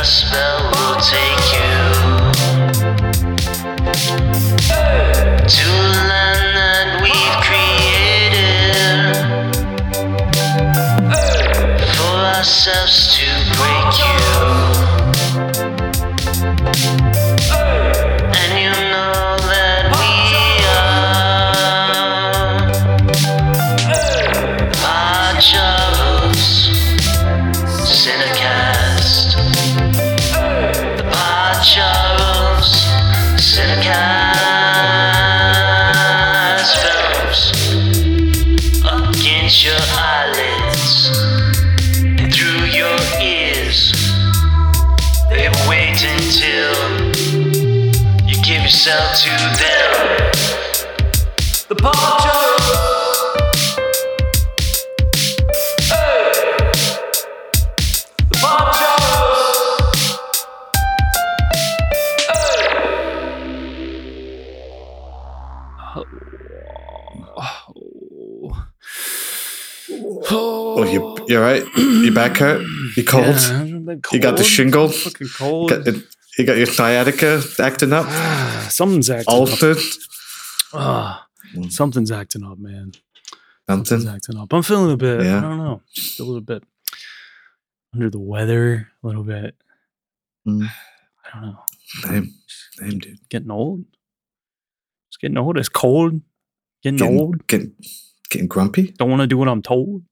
a spell will take you to a land that we've created for ourselves right? You back hurt? You cold? Yeah, I've You got the cold. shingle? Fucking cold. Got the- you got your sciatica acting up? Something's acting up. Altered? Ah, something's acting up, man. Something's Something? acting up. I'm feeling a bit. Yeah. I don't know. Just a little bit under the weather. A little bit. Mm. I don't know. Same, same, dude. Getting old. It's getting old. It's cold. Getting, Getting, old. getting, getting grumpy? Don't want to do what I'm told.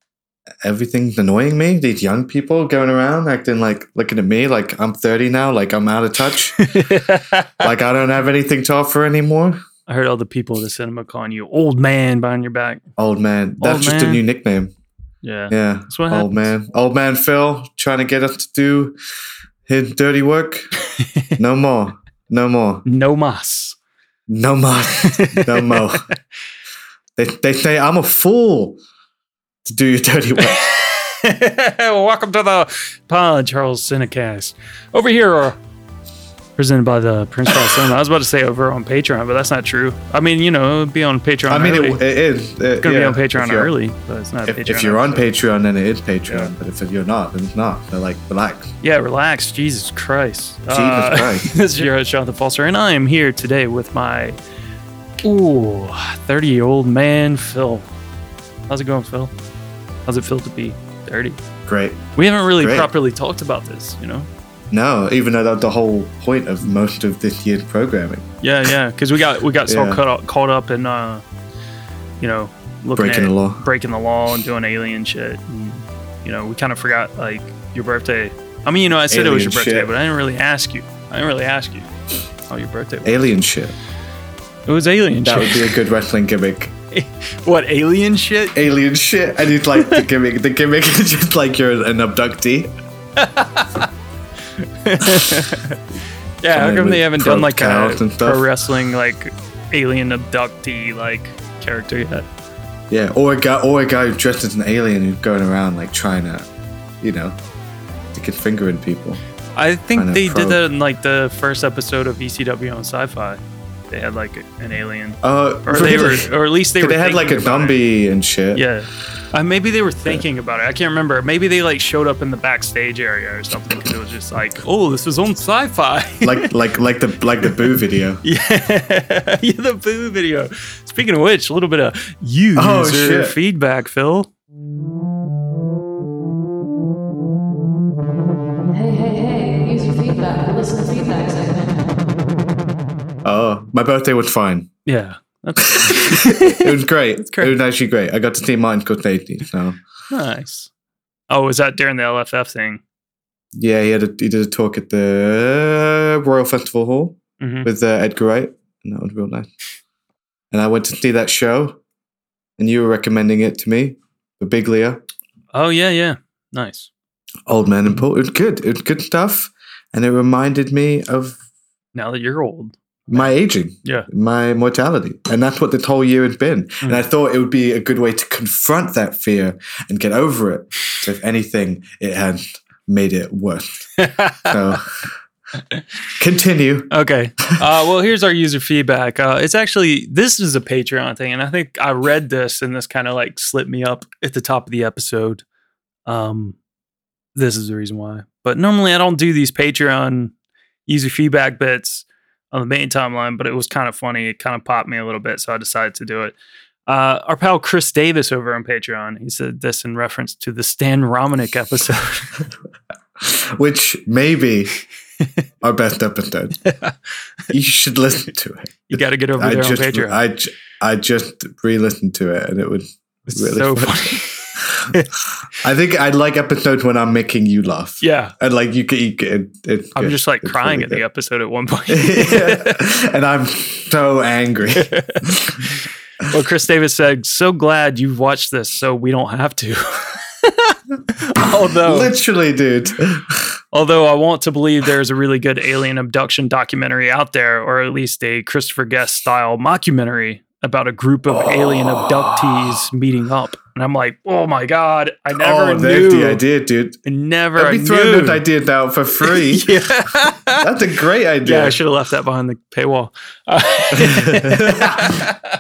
Everything's annoying me. These young people going around acting like, looking at me like I'm 30 now, like I'm out of touch. like I don't have anything to offer anymore. I heard all the people at the cinema calling you old man behind your back. Old man. That's Old just a new nickname. Yeah. Yeah. That's what Old happens. man. Old man Fil trying to get us to do his dirty work. No more. No more. no mas. No more. No more. They, they say I'm a fool to do your dirty work. Welcome to the Pod Charles Cinecast. Over here, uh, presented by the Prince Charles Cinema. I was about to say over on Patreon, but that's not true. I mean, you know, it'd be on Patreon. I mean, it, it is. it's gonna be on Patreon early, but it's not. If, Patreon if you're on. Patreon, then it is Patreon. Yeah. But if you're not, then it's not. So like, relax. yeah, relax. Jesus Christ. Jesus Uh, Christ. this is your host, Jonathan Foster, and I am here today with my ooh 30 year old man, Fil. How's it going, Fil? How's it feel to be 30? Great. We haven't really Great. properly talked about this, you know. No, even though that's the whole point of most of this year's programming, Yeah, yeah, because we got we got so Yeah. caught up, caught up in uh, you know, looking breaking at the law. breaking the law and doing alien shit. And, you know, we kind of forgot like your birthday. I mean, you know, I said it was your birthday, shit. but I didn't really ask you. I didn't really ask you how your birthday was. Alien shit. It was alien That would be a good wrestling gimmick. what alien shit? Alien shit. And it's like the gimmick. The gimmick is just like you're an abductee. Yeah, how come they haven't done like a and stuff. pro wrestling like alien abductee like character yet? Yeah, or a guy, or a guy dressed as an alien who's going around like trying to, you know, stick his finger in people. I think they did that in like the first episode of ECW on Sci-Fi. They had like an alien, Uh, or they were, or at least they were. they had like a thinking about it. zombie and shit. Yeah, uh, maybe they were thinking about it. I can't remember. Maybe they like showed up in the backstage area or something because it was just like, oh, this was on Sci-Fi. like like like the like the boo video. yeah, yeah, the boo video. Speaking of which, a little bit of user Oh, shit. feedback, Fil. My birthday was fine. Yeah, It was great. great. It was actually great. I got to see Martin Scorsese. So nice. Oh, was that during the LFF thing? yeah, he had a, he did a talk at the Royal Festival Hall hmm with uh, Edgar Wright, and that was real nice. And I went to see that show, and you were recommending it to me, the Big Leah. Oh yeah, yeah. Nice. Old Man and Paul. It was good. It was good stuff. And it reminded me of Now that you're old. My aging, Yeah. my mortality. And that's what this whole year has been. And I thought it would be a good way to confront that fear and get over it. So if anything, it has made it worse. So continue. Okay. Uh, well, here's our user feedback. Uh, it's actually this is a Patreon thing, and I think I read this, and this kind of like slipped me up at the top of the episode. Um, this is the reason why. But normally I don't do these Patreon user feedback bits on the main timeline, but it was kind of funny. It kind of popped me a little bit, so I decided to do it. Uh, our pal Chris Davis over on Patreon, he said this in reference to the Stan Romanek episode. Which may be our best episode. you should listen to it. you got to get over I there just, on Patreon. I, I just re-listened to it, and it was really so funny. funny. I think I like episodes when I'm making you laugh. yeah, and like you can, you can it's I'm good. just like It's crying really at the episode at one point. and I'm so angry. well, Chris Davis said, "So glad you've watched this, so we don't have to." although, Literally, dude. although I want to believe there's a really good alien abduction documentary out there, or at least a Christopher Guest style mockumentary about a group of alien abductees meeting up. And I'm like, oh my god, I never oh, knew. the idea, dude. I never I'd I be throwing knew. those ideas out for free. yeah. That's a great idea. Yeah, I should have left that behind the paywall.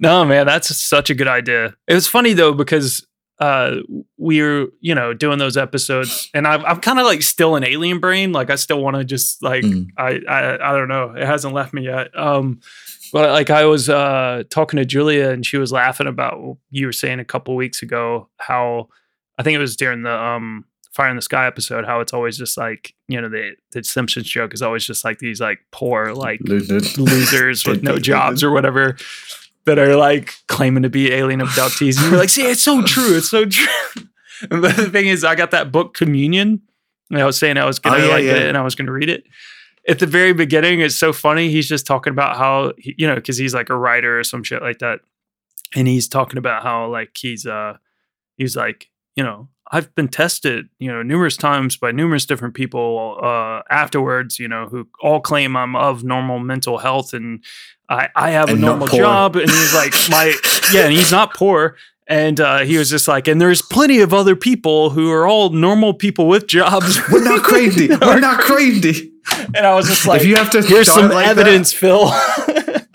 No, man, that's such a good idea. It was funny though because uh, we were, you know, doing those episodes, and I've, I'm kind of like still an alien brain. Like I still want to just like Mm. I, I I don't know. It hasn't left me yet. Um, but like I was uh talking to Julia, and she was laughing about what you were saying a couple weeks ago how I think it was during the um Fire in the Sky episode how it's always just like you know the the Simpsons joke is always just like these like poor like Losers. losers with no jobs or whatever that are like claiming to be alien abductees. And you're like, see, it's so true. It's so true. But the thing is, I got that book Communion. And I was saying I was gonna Oh, yeah, like yeah. it and I was gonna read it. At the very beginning, it's so funny. He's just talking about how he- you know, because he's like a writer or some shit like that. And he's talking about how like he's uh he's like, you know, I've been tested, you know, numerous times by numerous different people uh, afterwards, you know, who all claim I'm of normal mental health and I, I have And a normal job. And he's like, my, yeah, and he's not poor. And uh, he was just like, and there's plenty of other people who are all normal people with jobs. We're not crazy. We're not crazy. and I was just like, if you have to here's some like that- evidence, Fil.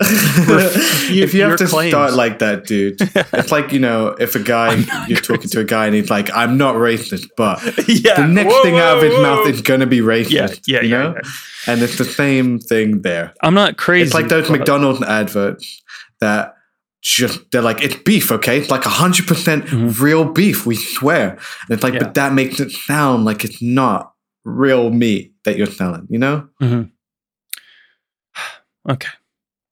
if you have to claims. start like that, dude, it's like you know, if a guy you're talking to a guy and he's like, "I'm not racist," but yeah. the next Whoa, thing out of his whoa, mouth is gonna be racist. Yeah, yeah, you yeah, know? yeah. And it's the same thing there. I'm not crazy. It's like those McDonald's adverts that just they're like it's beef, okay? It's like hundred percent Mhm. real beef. We swear. And it's like, Yeah. but that makes it sound like it's not real meat that you're selling. You know? Okay.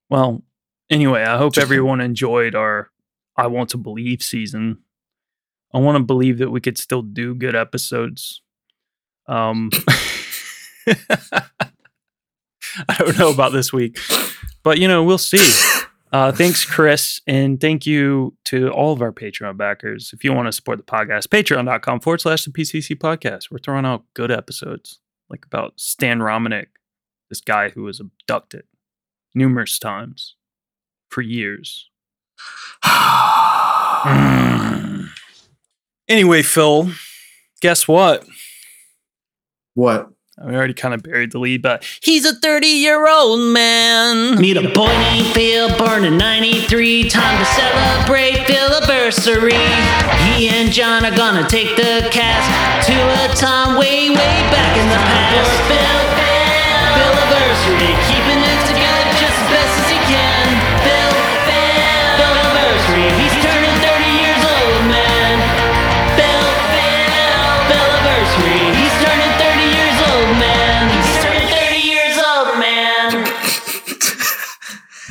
Well, anyway, I hope Just- everyone enjoyed our I Want to Believe season. I want to believe that we could still do good episodes. Um I don't know about this week, but you know, we'll see. Uh, thanks, Chris, and thank you to all of our Patreon backers. If you want to support the podcast, patreon.com forward slash the PCC podcast. We're throwing out good episodes, like about Stan Romanek, this guy who was abducted numerous times for years. Anyway, Fil, guess what? what? We already kind of buried the lead, but he's a 30 year old man. Meet a boy named Fil, born in 93. Time to celebrate Filaversary. He and John are gonna take the cast to a time way, way back in the past. Fil, Filaversary, keeping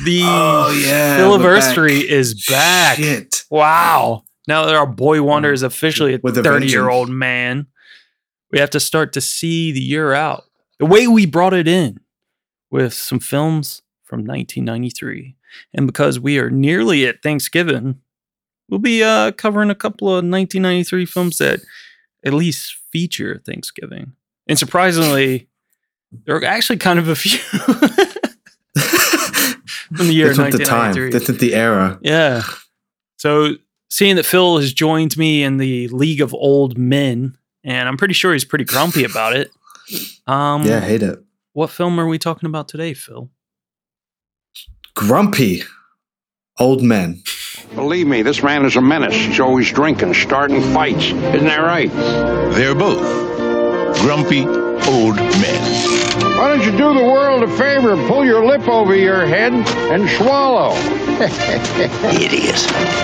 The Oh, yeah, Filaversary back. is back. Shit. Wow. Now that our boy wonder is officially a a 30 year old man, we have to start to see the year out. The way we brought it in with some films from 1993. And because we are nearly at Thanksgiving, we'll be uh, covering a couple of 1993 films that at least feature Thanksgiving. And surprisingly, there are actually kind of a few from the year This was the time. 1993. This is the era. Yeah. So seeing that Fil has joined me in the League of Old Men, and I'm pretty sure he's pretty grumpy about it. Um, Yeah, I hate it. What film are we talking about today, Fil? Grumpy. Old men. Believe me, this man is a menace. He's always drinking, starting fights. Isn't that right? They're both grumpy old men. Why don't you do the world a favor and pull your lip over your head and swallow? Idiot.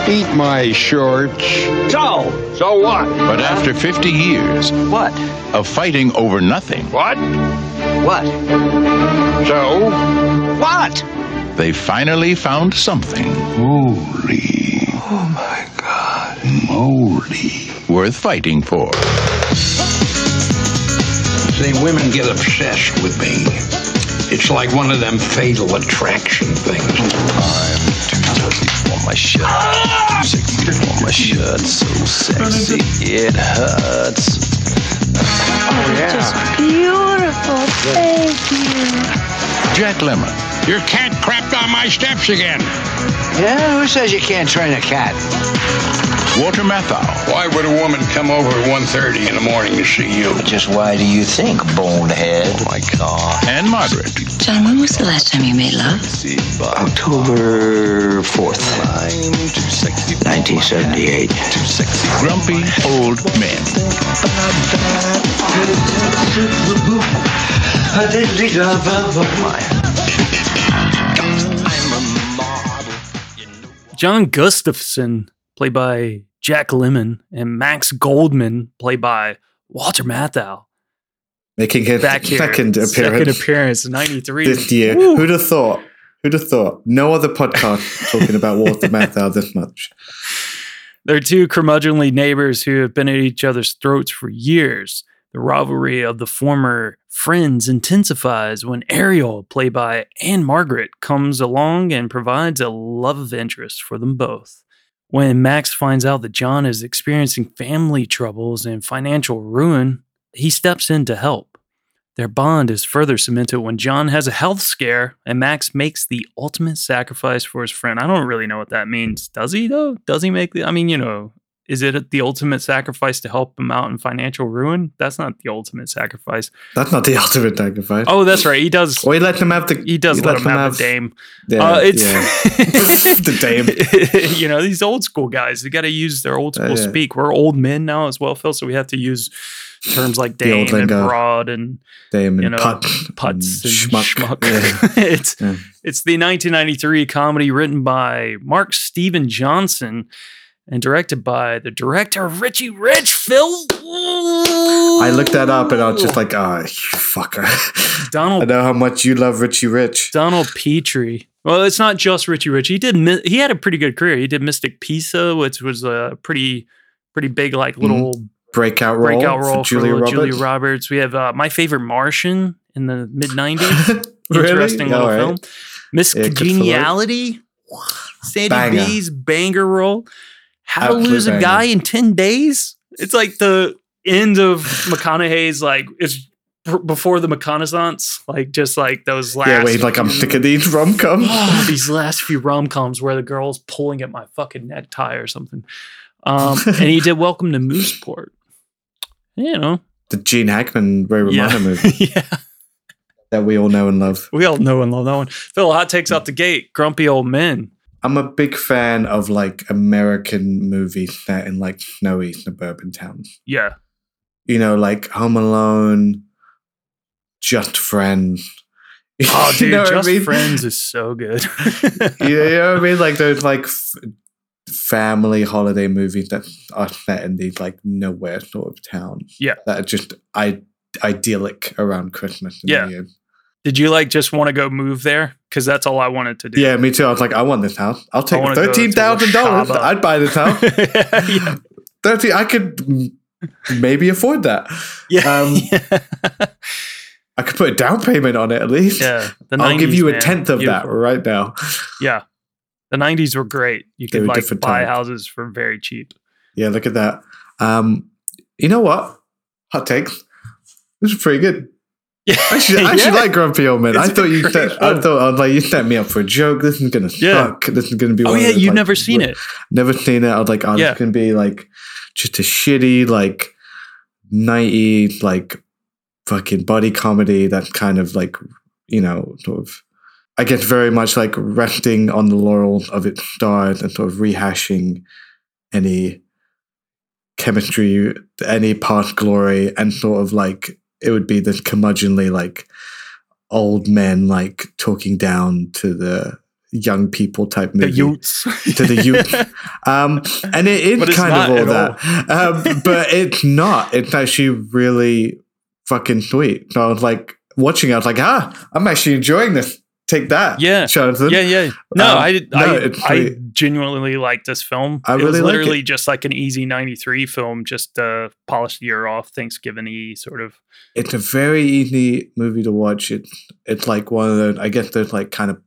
Eat my shorts. So, So what? But after 50 years what? of fighting over nothing, What? What? So? What? they finally found something. Holy. Oh my God. Moly. Worth fighting for. See, women get obsessed with me. It's like one of them fatal attraction things. on my shirt. Too sexy for my shirt. So sexy. It hurts. Oh, yeah. Just beautiful. Thank you. Jack Lemmon. Your cat crapped on my steps again. Yeah, who says you can't train a cat? Walter Matthau. Why would a woman come over at 1.30 in the morning to see you? Just why do you think, bonehead? Oh my God. Ann-Margret. John, when was the last time you made love? October 4th, I'm 1978. Grumpy old men. John Gustafson, played by Jack Lemmon, and Max Goldman, played by Walter Matthau. Making his Back here. second appearance Second appearance, 93. this year. Woo. Who'd have thought? Who'd have thought? No other podcast talking about Walter Matthau this much. They're two curmudgeonly neighbors who have been at each other's throats for years. The rivalry of the former friends intensifies when Ariel, played by Ann-Margret, comes along and provides a love interest for them both. When Max finds out that John is experiencing family troubles and financial ruin, he steps in to help. Their bond is further cemented when John has a health scare and Max makes the ultimate sacrifice for his friend. I don't really know what that means. Does he, though? Does he make the. I mean, you know, is it the ultimate sacrifice to help him out in financial ruin? That's not the ultimate sacrifice. That's not the ultimate sacrifice. Oh, that's right. He does. Or he let him have the. He does he let him have, the dame. Yeah, uh, it's yeah. the dame. you know, these old school guys, they got to use their old school Uh, yeah. speak. We're old men now as well, Fil, so we have to use terms like dame and broad and Dame and you know, put, and and schmuck. schmuck. Yeah. it's it's the 1993 comedy written by Mark Steven Johnson and directed by the director Richie Rich. Fil, I looked that up and I was just like, ah, you fucker. Donald, I know how much you love Richie Rich. Donald Petrie. Well, it's not just Richie Rich. He did. He had a pretty good career. He did Mystic Pizza, which was a pretty pretty big like little Breakout role, breakout role for Julia for Roberts. Julia Roberts. We have uh, my favorite Martian in the mid 90s. Really? Interesting little right. film. Miss Yeah, Congeniality, Sandy Banger. B's banger role. How to lose a guy in 10 days? It's like the end of McConaughey's, like, it's before the McConaissance, like, just like those last. Yeah, wait, like I'm sick of these rom coms. Oh, these last few rom coms where the girl's pulling at my fucking necktie or something. Um, and he did Welcome to Mooseport. You know, the Gene Hackman Ray Romano yeah, movie yeah. that we all know and love. We all know and love that one. Fil, hot takes out the gate. Grumpy old men. I'm a big fan of like American movies set in like snowy suburban towns. Yeah, You know, like Home Alone, Just Friends. Oh, You dude, know what I Just mean? Friends is so good. you know what I mean? Like those like f- family holiday movies that are set in these like nowhere sort of towns. Yeah. that are just I- idyllic around Christmas. and Yeah. Did you like just want to go move there? Because that's all I wanted to do. yeah, me too. I was like, I want this house. I'll take wanna go to thirteen thousand dollars. I'd buy this house. yeah. Thirteen. I could maybe afford that. Yeah. Um, I could put a down payment on it at least. yeah. The I'll give 90s, you a tenth of that right now. Yeah. The 90s were great. You could like buy times. houses for very cheap. Yeah, look at that. Um, you know what? Hot takes. This is pretty good. Yeah. I actually, I Yeah. like Grumpy Old Man. It's I thought you set, I thought I was like you set me up for a joke. This is gonna Yeah. suck. This is gonna be. Oh yeah, those, you've like, never seen it. Never seen it. I was like, oh, Yeah. this can be like just a shitty like ninety like fucking body comedy that kind of like you know sort of I guess very much like resting on the laurels of its stars and sort of rehashing any chemistry, any past glory, and sort of like it would be the curmudgeonly like old men like talking down to the young people type movie The Utes. to the youth. Um, and it, it's kind of all at that. Um, but it's not. It's actually really fucking sweet. So I was like watching it, I was like, ah, I'm actually enjoying this. Take that. Yeah. Jonathan. Yeah, yeah. No, Um, I no, I, I genuinely like this film. I it was really like literally it. just like an easy '93 film, just uh, polish the year off, Thanksgiving y sort of. It's a very easy movie to watch. It's it's like one of those, I guess there's like kind of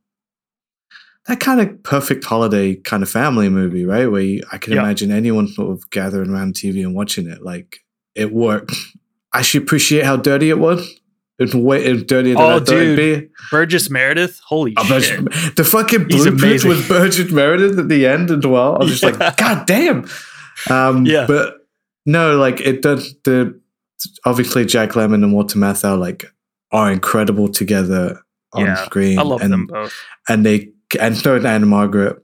that kind of perfect holiday kind of family movie, right? Where you, I can Yeah. imagine anyone sort of gathering around TV and watching it. Like it worked. I should appreciate how dirty it was. It's way it's dirtier than Oh, I thought it'd dude. be. Burgess Meredith, holy Oh, shit! Burgess- the fucking blueprint with Burgess Meredith at the end as well. I was just Yeah. like, God damn. Um, Yeah. But no, like it does. The obviously Jack Lemmon and Walter Matthau like are incredible together on Yeah, screen. I love and, them both. and they and so did Ann-Margret.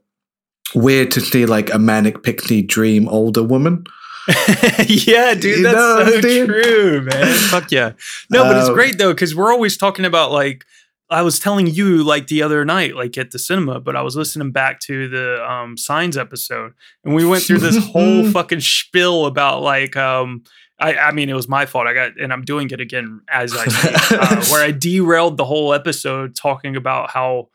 Weird to see like a manic pixie dream older woman. yeah, dude, that's so dude. true, man. Fuck yeah. No, but it's Um, great though because we're always talking about like I was telling you like the other night, like at the cinema, but I was listening back to the um, Signs episode, and we went through this whole fucking spiel about like um. I, I mean, it was my fault. I got, and I'm doing it again as I speak, uh, where I derailed the whole episode talking about how,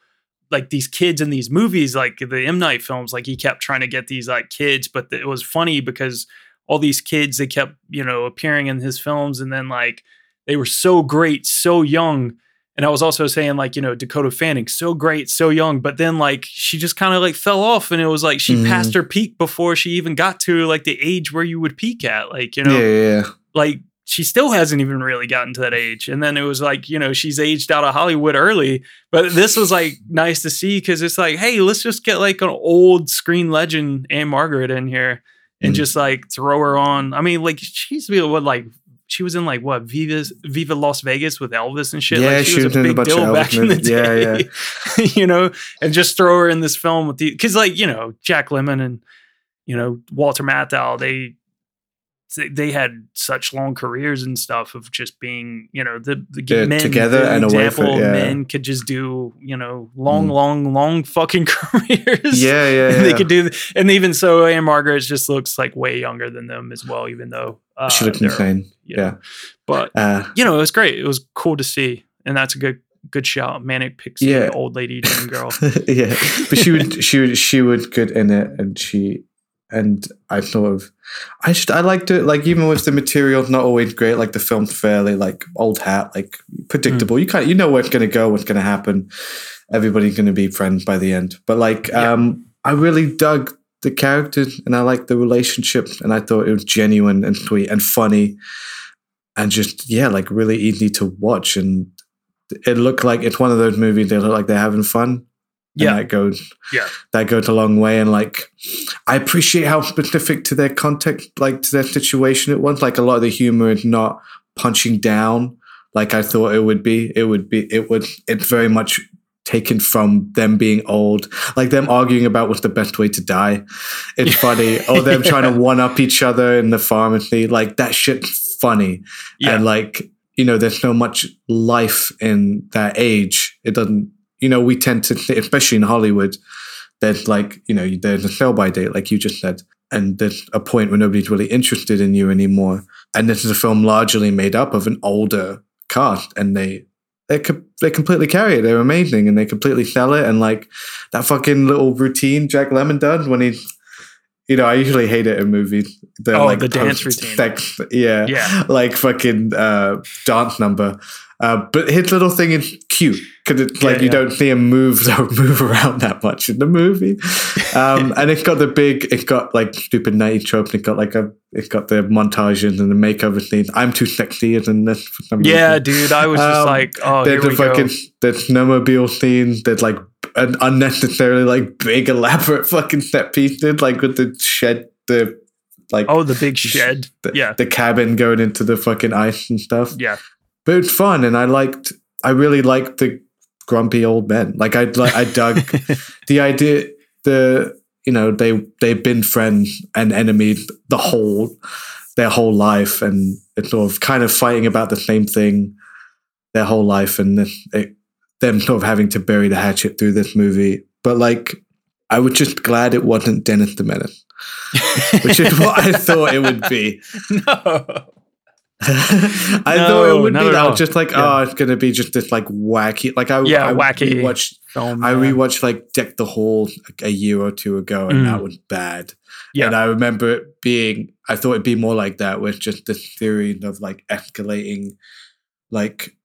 like, these kids in these movies, like the M Night films, like he kept trying to get these like kids, but it was funny because all these kids they kept you know appearing in his films and then like they were so great so young and i was also saying like you know dakota fanning so great so young but then like she just kind of like fell off and it was like she Mhm. passed her peak before she even got to like the age where you would peak at like you know yeah, yeah, yeah. like she still hasn't even really gotten to that age. And then it was like, you know, she's aged out of Hollywood early. But this was like nice to see because it's like, hey, let's just get like an old screen legend Ann-Margret in here and Mm. just like throw her on. I mean, like she's what like she was in like what Viva Viva Las Vegas with Elvis and shit. Yeah, like, she was in a bunch of Elvis movies. Yeah, yeah. you know, and just throw her in this film with the because like you know Jack Lemmon and you know Walter Matthau they they- they had such long careers and stuff of just being you know the, the They're men together the and away example from- of yeah. men could just do you know long Mm. long long fucking careers Yeah, yeah, And they could do and even so Ann-Margret just looks like way younger than them as well even though uh, she they're- insane. you know, Yeah. but Uh, you know it was great it was cool to see and that's a good good shout manic pixie Yeah. old lady dream girl yeah, but she would she would she would good in it, and she and I sort of I just I liked it. Like even with the material not always great, like the film's fairly like old hat, like predictable. You kind you know what's gonna go, what's gonna happen. Everybody's gonna be friends by the end. But like um, I really dug the characters and I liked the relationships, and I thought it was genuine and sweet and funny, and just yeah, like really easy to watch and. It looked like it's one of those movies that look like they're having fun. Yeah. And that goes yeah that goes a long way. And like, I appreciate how specific to their context, like to their situation it was. Like a lot of the humor is not punching down like I thought it would be. It would be. It would. It's very much taken from them being old, like them arguing about what's the best way to die. It's funny, or them trying to one up each other in the pharmacy. Like that shit's funny, Yeah. and like you know, there's so much life in that age. It doesn't. You know, we tend to, especially in Hollywood, there's like you know, there's a sell by date, like you just said, and there's a point where nobody's really interested in you anymore. And this is a film largely made up of an older cast, and they they they completely carry it. They're amazing, and they completely sell it. And like that fucking little routine Jack Lemmon does when he, you know, I usually hate it in movies. The, Oh, the dance routine. sex- yeah, Yeah. like fucking uh, dance number. Uh, but his little thing is cute because it's like you yeah. don't see him move move around that much in the movie. Um, and it's got the big, it's got like stupid nighty And It's got like a, it's got the montages and the makeover scenes. I'm too sexy is in this for some yeah reason. dude I was just Um, like oh here there's we a fucking go there's snowmobile scenes. There's like an unnecessarily like big elaborate fucking set pieces, like with the shed, the like oh the big shed the, yeah the cabin going into the fucking ice and stuff. yeah But it's fun, and I liked. I really liked the grumpy old men. Like I, like I dug the idea. The you know they they've been friends and enemies the whole their whole life and it's sort of kind of fighting about the same thing their whole life and it, them sort of having to bury the hatchet through this movie. But like, I was just glad it wasn't Dennis the Menace, which is what I thought it would be. no. I No, thought it would be that. I was just like, Yeah. oh, it's gonna be just this like wacky, like I Yeah, I wacky rewatched, film. I rewatched like Deck the Hall a year or two ago, and Mm. that was bad. Yeah. And I remember it being, I thought it'd be more like that, with just this theory of like escalating, like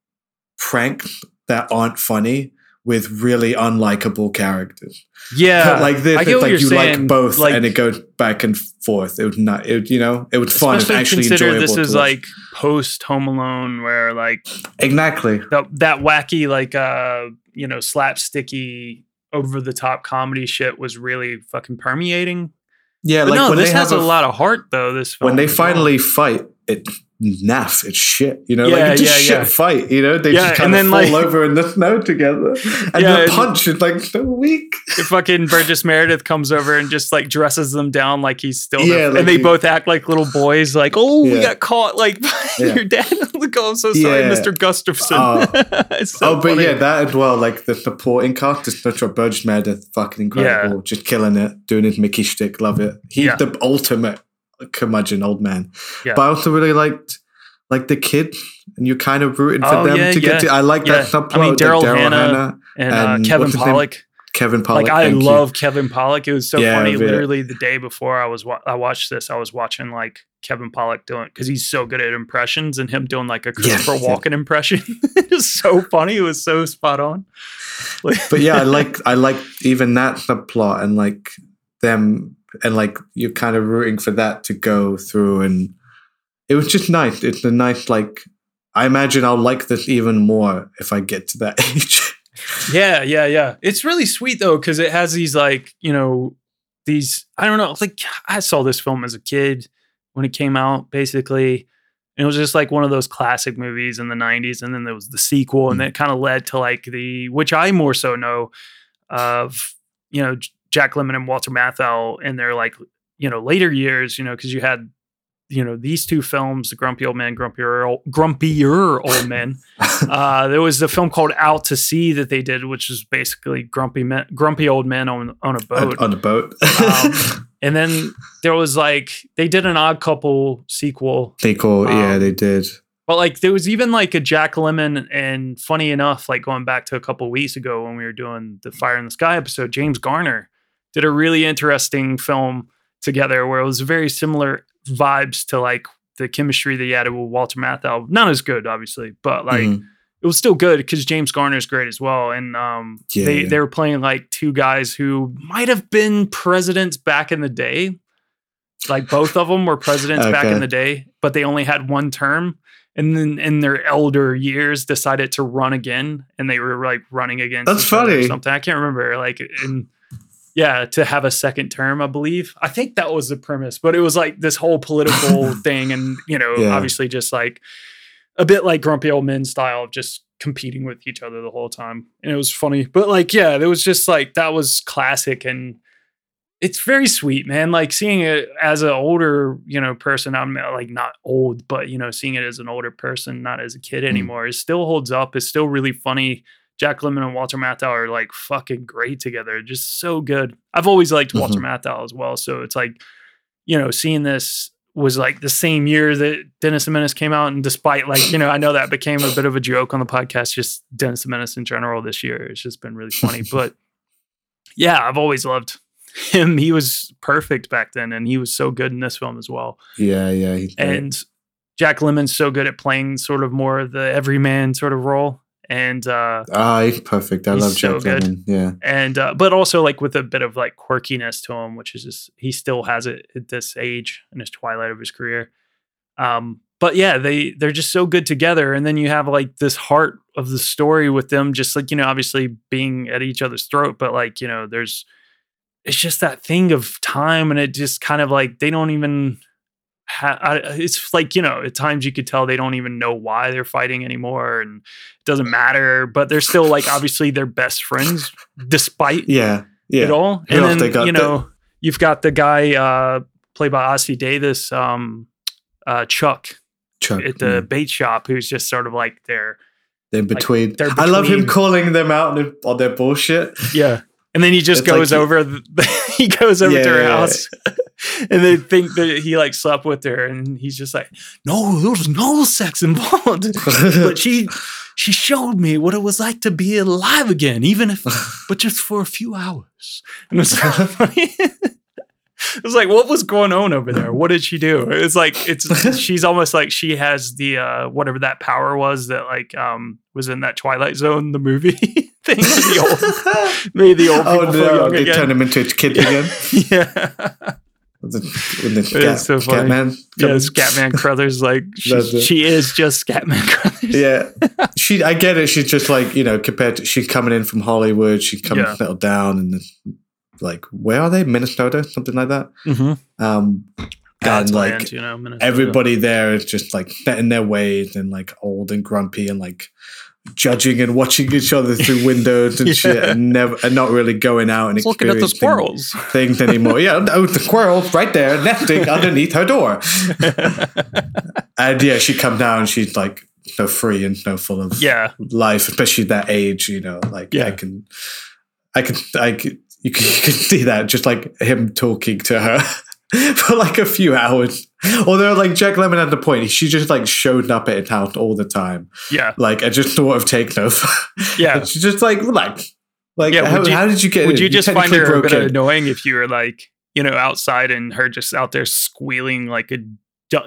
pranks that aren't funny with really unlikable characters. yeah, But like this, I get it's what like you saying, like both, like- and it goes back and forth. It was not, it you know, it was fun Especially actually consider enjoyable. this is like post Home Alone, where like exactly. that, that wacky, like uh, you know, slapsticky, over the top comedy shit was really fucking permeating. Yeah, But like no, when this has a, lot of heart though. This film when they as well. finally fight, it's naff. It's shit. You know, Yeah, like it's just yeah, shit yeah. fight. You know, they just and kind then, of fall like- over in the snow together, and Yeah, the punch is like so weak. fucking Burgess Meredith comes over and just like dresses them down like he's still Yeah, like and they he- both act like little boys like oh we got caught like your dad oh I'm so sorry. Mr. Gustafson Oh. so oh, but funny. yeah, that as well. Like the supporting cast is such a Burgess Meredith, fucking incredible, just killing it, doing his Mickey shtick. Love it. He's the ultimate curmudgeon old man. Yeah. But I also really liked like the kid, and you're kind of rooting for Oh, them yeah, to get yeah. to. I like that subplot. I mean, with, like, Daryl Daryl Hannah and, uh, Kevin what's? Pollak Kevin Pollak. like I thank you. love Kevin Pollak. It was so funny. Literally the day before I was wa- I watched this, I was watching like Kevin Pollak doing because he's so good at impressions and him doing like a Christopher yeah. Walken impression. it was so funny. It was so spot on. But yeah, I like I like even that subplot and like them and like you're kind of rooting for that to go through and it was just nice. It's a nice like I imagine I'll like this even more if I get to that age. Yeah, yeah, yeah. It's really sweet though because it has these like you know these I don't know like I saw this film as a kid when it came out basically. And it was just like one of those classic movies in the 90s. And then there was the sequel, and mm. that kind of led to like the, which I more so know of, you know, Jack Lemmon and Walter Matthau in their like, you know, later years, you know, because you had, you know, these two films, The Grumpy Old Man, Grumpier, Old- Grumpier Old Men. uh, there was a film called Out to Sea that they did, which is basically grumpy men, grumpy old men on on a boat. on a boat. Um, and then there was like they did an Odd Couple sequel, Sequel, yeah, um, they did. but like there was even like a Jack Lemmon, and funny enough, like going back to a couple weeks ago when we were doing the Fire in the Sky episode, James Garner did a really interesting film together where it was very similar vibes to like the chemistry that he had with Walter Matthau. Not as good, obviously, but like Mhm. it was still good because James Garner is great as well. And um, Yeah, they yeah. they were playing like two guys who might have been presidents back in the day. Like both of them were presidents back in the day, but they only had one term. And then in their elder years, decided to run again, and they were like running against. That's funny. something I can't remember. Like, and yeah, to have a second term, I believe. I think that was the premise, but it was like this whole political thing, and you know, Yeah. obviously, just like a bit like grumpy old men style of just competing with each other the whole time. And it was funny. But like, yeah, there was just like that was classic and it's very sweet, man. Like seeing it as an older, you know, person, I'm like not old, but you know, seeing it as an older person, not as a kid mm. anymore, it still holds up. It's still really funny. Jack Lemmon and Walter Matthau are like fucking great together. Just so good. I've always liked mm-hmm. Walter Matthau as well. So it's like, you know, seeing this was like the same year that Dennis the Menace came out. And despite like, you know, I know that became a bit of a joke on the podcast, just Dennis the Menace in general this year. It's just been really funny. but yeah, I've always loved him. He was perfect back then, and he was so good in this film as well. Yeah, yeah. And Jack Lemmon's so good at playing sort of more of the everyman sort of role. And uh Ah, he's perfect. I He's love so Jack good. Lemmon. Yeah. and uh, but also like with a bit of like quirkiness to him, which is just he still has it at this age in his twilight of his career. Um, but yeah, they they're just so good together, and then you have like this heart of the story with them, just like you know, obviously being at each other's throat, but like you know, there's it's just that thing of time, and it just kind of like they don't even. Ha- I, it's like you know at times you could tell they don't even know why they're fighting anymore and it doesn't matter but they're still like obviously they're best friends despite Yeah. Yeah. it all. Who And then you that- know you've got the guy uh, played by Ossie Davis, um, uh, Chuck Chuck, at the yeah. bait shop, who's just sort of like their in between. they're I love him calling them out on, their bullshit. yeah. And then he just It's like goes he- over. The, he goes over Yeah, to her yeah. house, and they think that he like slept with her, and he's just like, "No, there was no sex involved." but she she showed me what it was like to be alive again, even if but just for a few hours. And it's so funny. It's like, what was going on over there? What did she do? It's like it's she's almost like she has the uh whatever that power was that like um was in that Twilight Zone the movie thing. the old made the old oh no, they again. turn him into a kid again. yeah. The, the Scat, so. Scatman Yeah, Scatman Crothers, like she, she is just Scatman Crothers. yeah, she. I get it. She's just like you know, compared to she's coming in from Hollywood. She's coming Yeah. settled down and like where are they? Minnesota, something like that. Mm-hmm. Um, God's and like land, you know. Minnesota. everybody there is just like set in their ways and like old and grumpy and like judging and watching each other through windows and shit and never and not really going out and looking at the squirrels. things anymore. yeah, oh, the squirrel's right there nesting underneath her door. and yeah, she come down. She's like so free and so full of Yeah. life, especially that age. You know, like I Yeah. can, I can, I can, you can, you can see that just like him talking to her for like a few hours. Although, like Jack Lemmon at the point, she just like showed up at his house all the time. Yeah. Like I just sort of taken over. Yeah. She's just like relax. Like, Yeah, how, you- how did you get? Would in? you just find her a bit in. annoying if you were like, you know, outside and her just out there squealing like a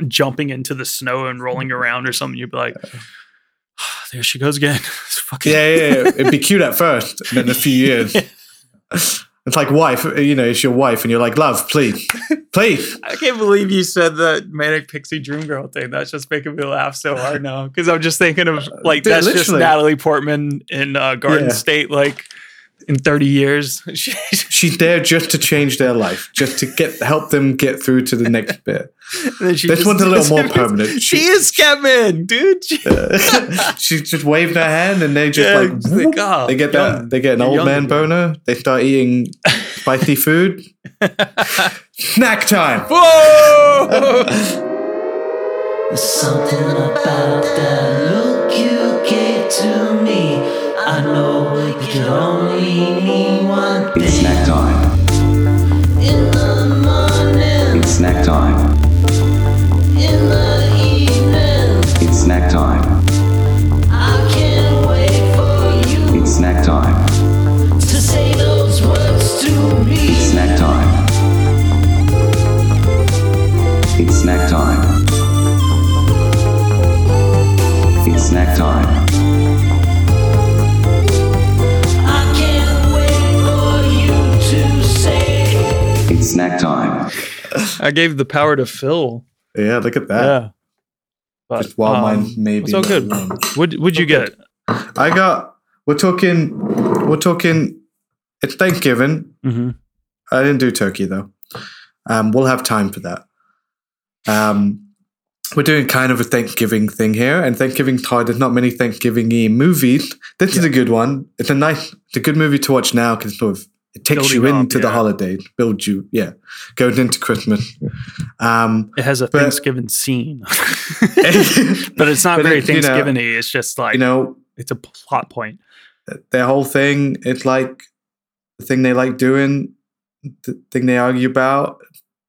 jumping into the snow and rolling around or something? You'd be like, there she goes again. Fucking Yeah, yeah, yeah. It'd be cute at first, and then a few years. It's like wife, you know, it's your wife, and you're like, love, please, please. I can't believe you said that manic pixie dream girl thing. That's just making me laugh so hard now because I'm just thinking of like dude, that's just. Natalie Portman in uh, Garden Yeah. State, like in 30 years. She's there just to change their life, just to get help them get through to the next bit. and then she This one's a little more permanent. She She- is Scatman, dude. She- she just waved her hand, and they just Yeah, like it's like, whoop. oh, they get young. that. They get an old man again. boner. They start eating spicy food. Snack time. Whoa! There's something about that look you gave to me. I know could only mean one thing. It's snack time. In the morning, It's snack time. I gave the power to Fil. Yeah, look at that. Yeah. But, Just while um, mine maybe. it's all good. wrong. Would would you get? I got. We're talking. We're talking. It's Thanksgiving. Mm-hmm. I didn't do turkey though. Um, we'll have time for that. Um, we're doing kind of a Thanksgiving thing here, and Thanksgiving time There's not many Thanksgiving-y movies. This is a good one. It's a nice, it's a good movie to watch now because sort of it takes Building you up, into the holiday, holidays, builds you, yeah, going into Christmas. Um, It has a But- Thanksgiving scene, but it's not But very it- you know- It's just like you know, it's a plot point. their whole thing, it's like the thing they like doing, the thing they argue about.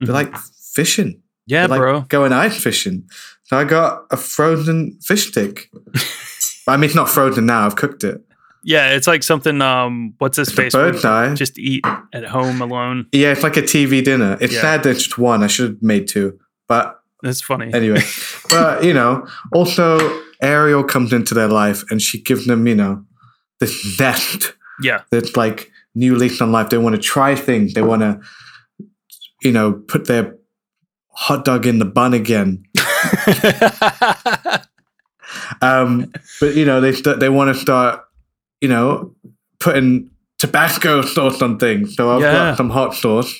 They Mhm. like fishing. Yeah, like bro. going ice fishing. So I got a frozen fish stick. I mean, it's not frozen now. I've cooked it. Yeah, it's like something. Um, what's his It's face? bird's eye. Just eat at home alone. Yeah, it's like a TV dinner. It's Yeah. sad that it's just one. I should have made two. But That's funny. anyway, but you know, also Ariel comes into their life and she gives them, you know, this nest Yeah, that's like new lease on life. They want to try things. They want to, you know, put their hot dog in the bun again. Um, but you know, they st- they want to start, you know, putting Tabasco sauce on things. So I've Yeah. got some hot sauce.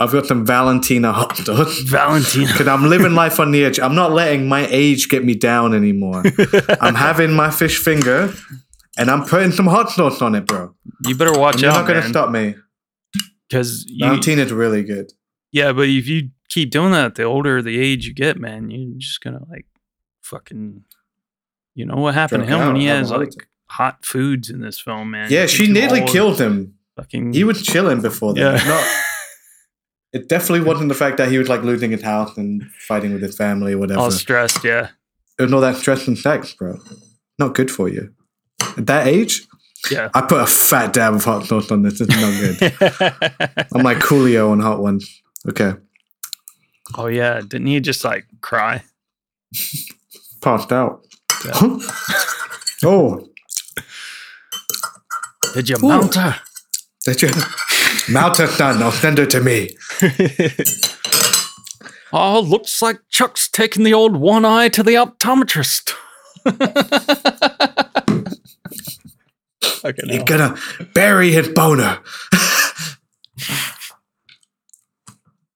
I've got some Valentina hot sauce. Valentina. Because I'm living life on the edge. I'm not letting my age get me down anymore. I'm having my fish finger, and I'm putting some hot sauce on it, bro. You better watch You're out, not going to stop me. Because Valentina's really good. yeah, but if you keep doing that, the older the age you get, man, you're just gonna like fucking. You know what happened to Drunk him when he has like. Hot foods in this film, man. Yeah, she nearly killed him. Fucking. He was chilling before that. Yeah. Not, it definitely wasn't the fact that he was like losing his health and fighting with his family or whatever. all stressed. Yeah. It was all that stress and sex, bro. Not good for you. At that age, Yeah. I put a fat dab of hot sauce on this. It's not good. I'm like Coolio on hot ones. Okay. oh yeah, didn't he just like cry? Passed out. oh, Did you mount her? did you? Mount her done. Now send her to me. Oh, looks like Chuck's taking the old one eye to the optometrist. okay, You're gonna bury his boner.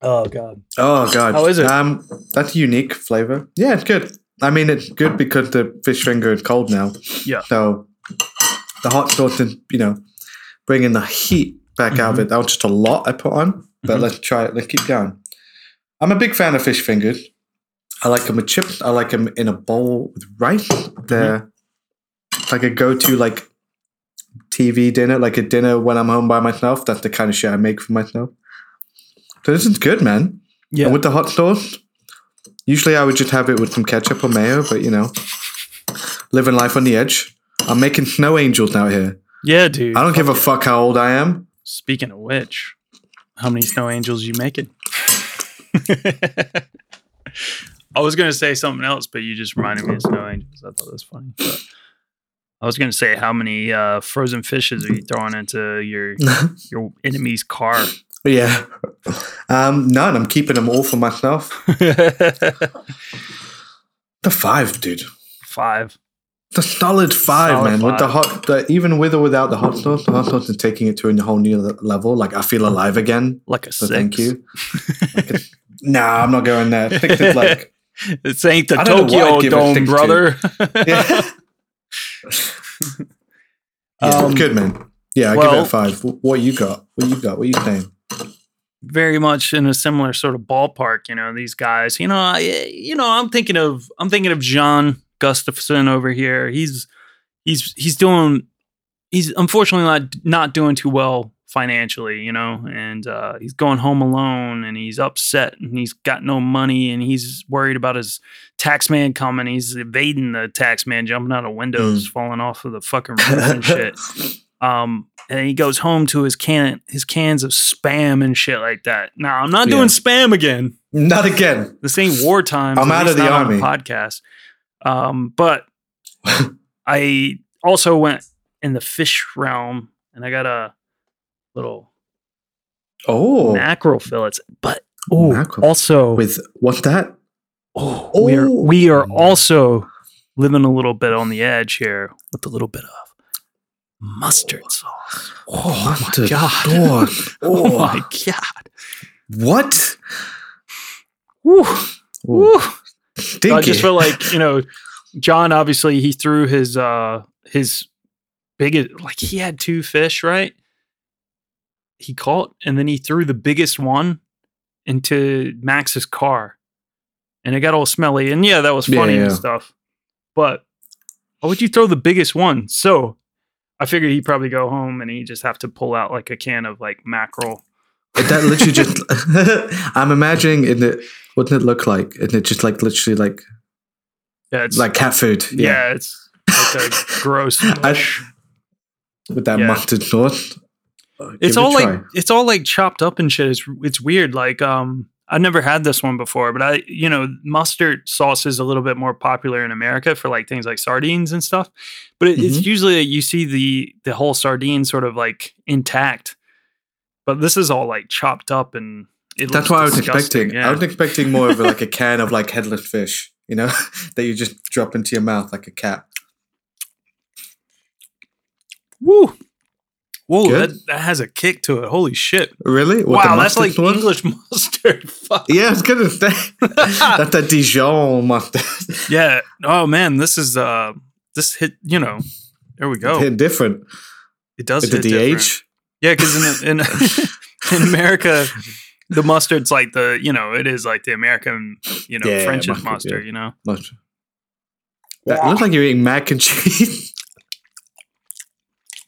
Oh god. Oh god. How is it? Um, that's a unique flavor. Yeah, it's good. I mean, it's good because the fish finger is cold now. Yeah. So the hot sauce is, you know, bringing the heat back out of Mm-hmm. it. That was just a lot I put on, but let's try it. Let's keep going. I'm a big fan of fish fingers. I like them with chips. I like them in a bowl with rice. They're Mm-hmm. like a go-to like TV dinner, like a dinner when I'm home by myself. That's the kind of shit I make for myself. So this is good, man. Yeah. And with the hot sauce, usually I would just have it with some ketchup or mayo, but you know, living life on the edge. I'm making snow angels out here. Yeah, dude. I don't give a Fuck how old I am. Speaking of which, how many snow angels you making? I was gonna say something else, but you just reminded me of snow angels. I thought that was funny. But I was gonna say how many uh, frozen fishes are you throwing into your your enemy's car? Yeah. Um, none. I'm keeping them all for myself. The five, dude. Five. The solid five, Solid man. With the hot, the, even with or without the hot sauce, the hot sauce is taking it to a whole new level. Like I feel alive again. Like a So six. thank you. Like a- nah, I'm not going there. Six is like This ain't the I don't know what Tokyo I'd give a Dome, brother. yeah. yeah, Um, good man. Yeah, I give it a five. What you got? What you got? What you saying? very much in a similar sort of ballpark. You know, these guys. You know, I, you know, I'm thinking of I'm thinking of John Gustafson over here. He's he's he's doing he's unfortunately not not doing too well financially. You know, and uh, he's going home alone, and he's upset, and he's got no money, and he's worried about his tax man coming. He's evading the tax man, jumping out of windows, falling off of the fucking roof and shit. Um, and he goes home to his can his cans of spam and shit like that. Now I'm not Yeah. doing spam again. Not again. This ain't wartime. I'm out of the army. podcast. Um, but I also went in the fish realm, and I got a little Oh, mackerel fillets. But oh, Mackerel. also with what's that? oh, we are Oh. we are also living a little bit on the edge here with a little bit of mustard sauce. Oh Mustard my god! sauce. Oh Oh. my god! What? Woo. Woo. Stinky. I just feel like you know, John. Obviously, he threw his uh his biggest like he had two fish, right? He caught, and then he threw the biggest one into Max's car, and it got all smelly. And yeah, that was Yeah, funny and stuff. But why would you throw the biggest one? So I figured he'd probably go home and he'd just have to pull out like a can of like mackerel. that literally just. I'm imagining in it. What did it look like? And it just like literally like Yeah, it's like cat food. yeah, it's like a gross. Mush. with that Yeah. mustard sauce. Uh, it's all like it's all like chopped up and shit. It's it's weird. Like um, I've never had this one before, but I you know mustard sauce is a little bit more popular in America for like things like sardines and stuff. But it, Mm-hmm. it's usually you see the the whole sardine sort of like intact, but this is all like chopped up and it That's what I was expecting. Yeah. I was expecting more of a, like a can of like headless fish, you know, that you just drop into your mouth like a cat. Woo. Whoa, that, that has a kick to it. Holy shit. Really? The wow, that's like sauce? English mustard. Fuck. Yeah, I was gonna say that's that Dijon mustard. Yeah. Oh man, this is uh this hit, you know. There we go. Hit different. It does the hit different. DH. Yeah, because in in in America, the mustard's like the you know it is like the American you know Yeah, French's mustard, mustard. yeah. You know. Much. That looks like you're eating mac and cheese.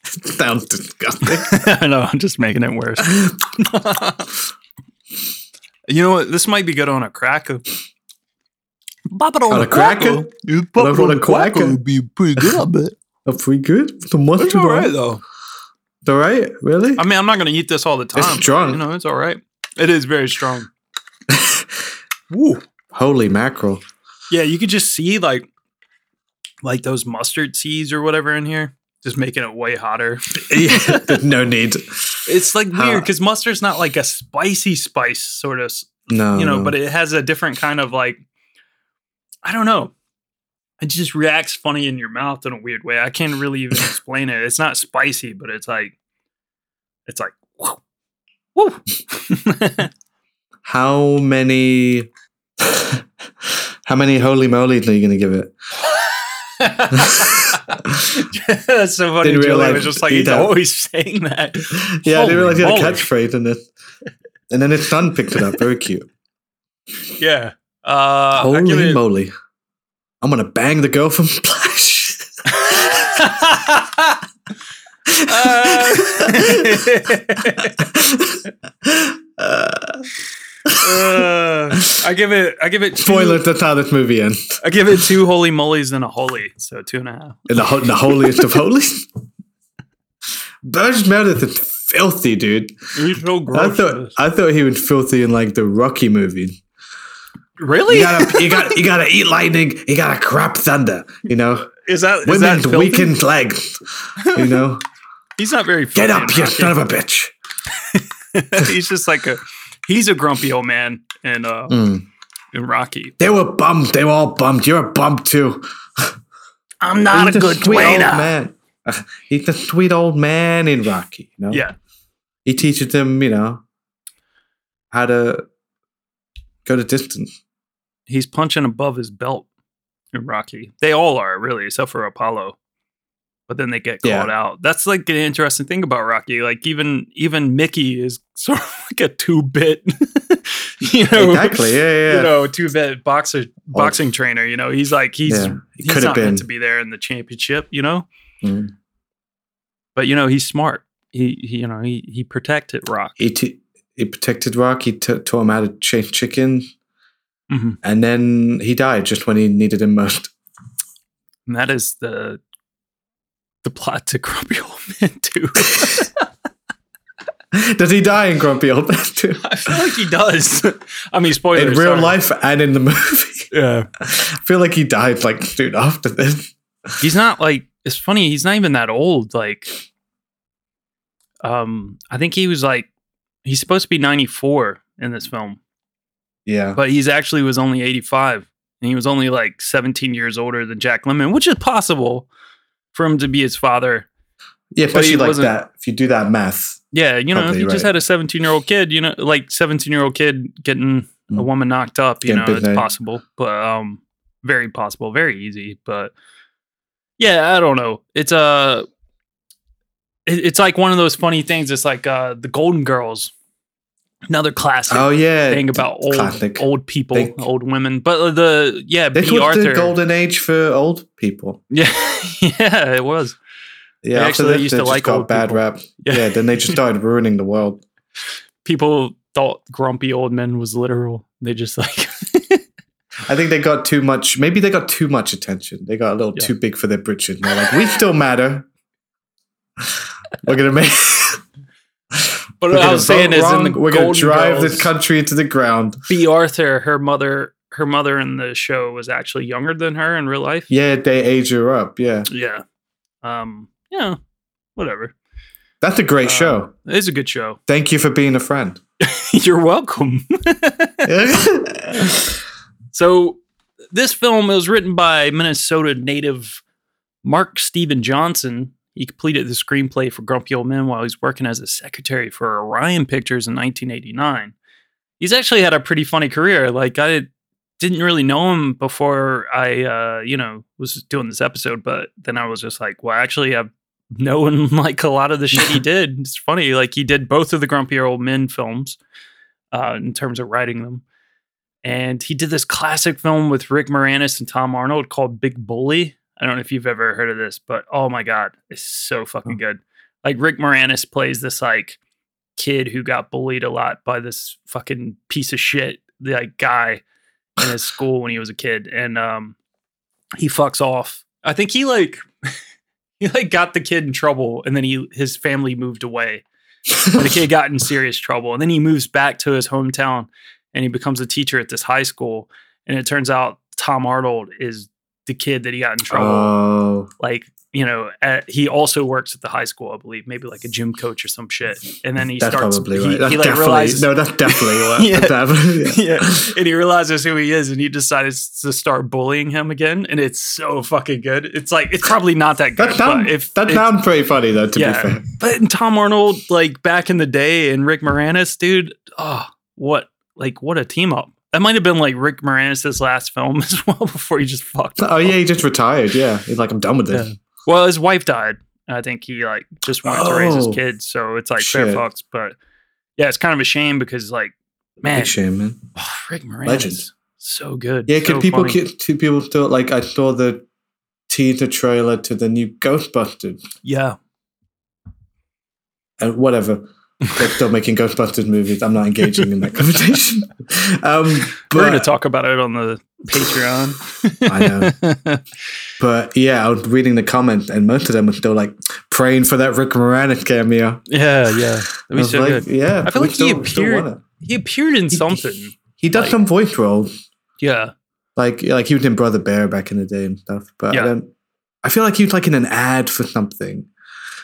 Sounds disgusting. I know. I'm just making it worse. you know what? This might be good on a cracker. Pop it on, On a cracker? You Pop it on a cracker? would be pretty good, I bet. Are pretty good? The mustard It's all right though. It's all right? Really? I mean, I'm not going to eat this all the time. It's but, strong. You know, it's all right. It is very strong. Woo. Holy mackerel. Yeah, you could just see like like those mustard seeds or whatever in here, just making it way hotter. Yeah, no need. It's like uh, weird because mustard's not like a spicy spice sort of, No. you know, no. but it has a different kind of like, I don't know. It just reacts funny in your mouth in a weird way. I can't really even explain it. It's not spicy, but it's like, it's like, woo, how many how many holy moly are you gonna give it? That's so funny. Didn't realize was just like he's always saying that. Yeah, I didn't realize he had a Holy catchphrase in it. And then his son picked it up. Very cute. Yeah. Uh, Holy moly. I'm gonna bang the girl from Splash. Uh, I give it. I give it. Two, Spoiler, that's how this movie ends. I give it two holy mollies and a holy, so two and a half. In the, ho- the holiest of holies. Burgess Meredith is filthy, dude. He's so I thought I thought he was filthy in like the Rocky movie. really? You gotta you got you gotta eat lightning, you gotta crap thunder, you know? is that Women's that filthy? weakened legs. You know? He's not very. Get up, in you Rocky. son of a bitch. he's just like a. He's a grumpy old man in uh Mm. in Rocky. They were bummed. They were all bummed. You're a bum too. I'm not He's a good sweet old man. He's the sweet old man in Rocky. You know? Yeah, He teaches them, you know, how to go the distance. he's punching above his belt in Rocky. They all are really, except for Apollo. But then they get Yeah. out. That's like an interesting thing about Rocky. Like even even Mickey is sort of like a two bit, you know, Exactly. Yeah, yeah. you know, two bit boxer boxing trainer. You know, he's like he's Yeah, he he's could have not meant been. to be there in the championship. You know, Mm. but you know he's smart. He, he you know he he protected Rock. He, t- he protected Rock. He t- taught him to change chicken. Mhm. And then he died just when he needed him most. And that is the the plot to Grumpy Old Man too. Does he die in Grumpy Old Man too? I feel like he does. I mean, spoilers. In real sorry. life and in the movie. yeah. I feel like he died like soon after this. He's not like it's funny. He's not even that old. Like, um, I think he was like he's supposed to be ninety four in this film, Yeah. but he's actually was only eighty five, and he was only like seventeen years older than Jack Lemmon, which is possible for him to be his father. Yeah, especially like that. If you do that math. Yeah, you know, if you just right. had a 17 year old kid, you know, like 17 year old kid getting a Mm. woman knocked up, you Getting know, it's possible, but um, very possible, very easy. But yeah, I don't know. It's a, it- it's like one of those funny things. It's like uh, the Golden Girls, another classic Oh yeah. thing about old classic. old people, They- old women. But uh, the yeah, This Bea was Arthur, the golden age for old people. yeah, yeah, it was. Yeah, They after used they to like got old bad people. rap. Yeah. Yeah. then they just started ruining the world. People thought grumpy old men was literal. They just like. I think they got too much. Maybe they got too much attention. They got a little Yeah. too big for their britches. They're like, we still matter. We're gonna make. But we're what I was saying is, in the we're gonna drive Girls, this country to the ground. Bea Arthur, her mother, her mother in the show was actually younger than her in real life. Yeah, they age her up. Yeah, Yeah. Um. Yeah. Whatever. that's a great Uh, show. It's a good show. Thank you for being a friend. You're welcome. so, this film was written by Minnesota native Mark Steven Johnson. He completed the screenplay for Grumpy Old Men while he was working as a secretary for Orion Pictures in 1989. He's actually had a pretty funny career. Like I didn't really know him before I, uh, you know, was doing this episode, but then I was just like, well, actually, I've known like a lot of the shit he did. It's funny, like he did both of the Grumpy Old Men films. uh, in terms of writing them. And he did this classic film with Rick Moranis and Tom Arnold called Big Bully. I don't know if you've ever heard of this, but oh my god, it's so fucking good. Like Rick Moranis plays this like kid who got bullied a lot by this fucking piece of shit like guy in his school when he was a kid, and um, he fucks off. I think he like he like got the kid in trouble, and then he his family moved away. the kid got in serious trouble, and then he moves back to his hometown, and he becomes a teacher at this high school. And it turns out Tom Arnold is the kid that he got in trouble. Oh, Like you know, at, he also works at the high school, I believe, maybe like a gym coach or some shit. And then he that's starts. probably he. That's he like realizes no. That's definitely what. Yeah. definitely, yeah. yeah. And he realizes who he is and he decides to start bullying him again. And it's so fucking good. It's like, it's probably not that good. That sounds but if that sounds pretty funny though. To yeah. be fair, But Tom Arnold, like back in the day and Rick Moranis, dude, oh, what, like, what a team up. That might have been like Rick Moranis' last film as well before he just fucked oh yeah, he just retired. Yeah, he's like, I'm done with this. Yeah. Well, his wife died. I think he like just wanted to raise his Oh. kids. So it's like fair fucks. But yeah, it's kind of a shame because like, man, Big shame, man. oh, Rick Moranis. Legend. So good. Yeah, so could people ki- two people still like? I saw the teaser trailer to the new Ghostbusters Yeah. and whatever. They're still making Ghostbusters movies. I'm not engaging in that conversation. Um, We're going to talk about it on the Patreon. I know. But yeah, I was reading the comments, and most of them were still like praying for that Rick Moranis cameo. yeah, yeah. I That'd be was so like, good. Yeah, I feel like he still- still appeared- He appeared in something. He does like- some voice roles, Yeah. like like he was in Brother Bear back in the day and stuff. But Yeah. I don't. I feel like he was like in an ad for something.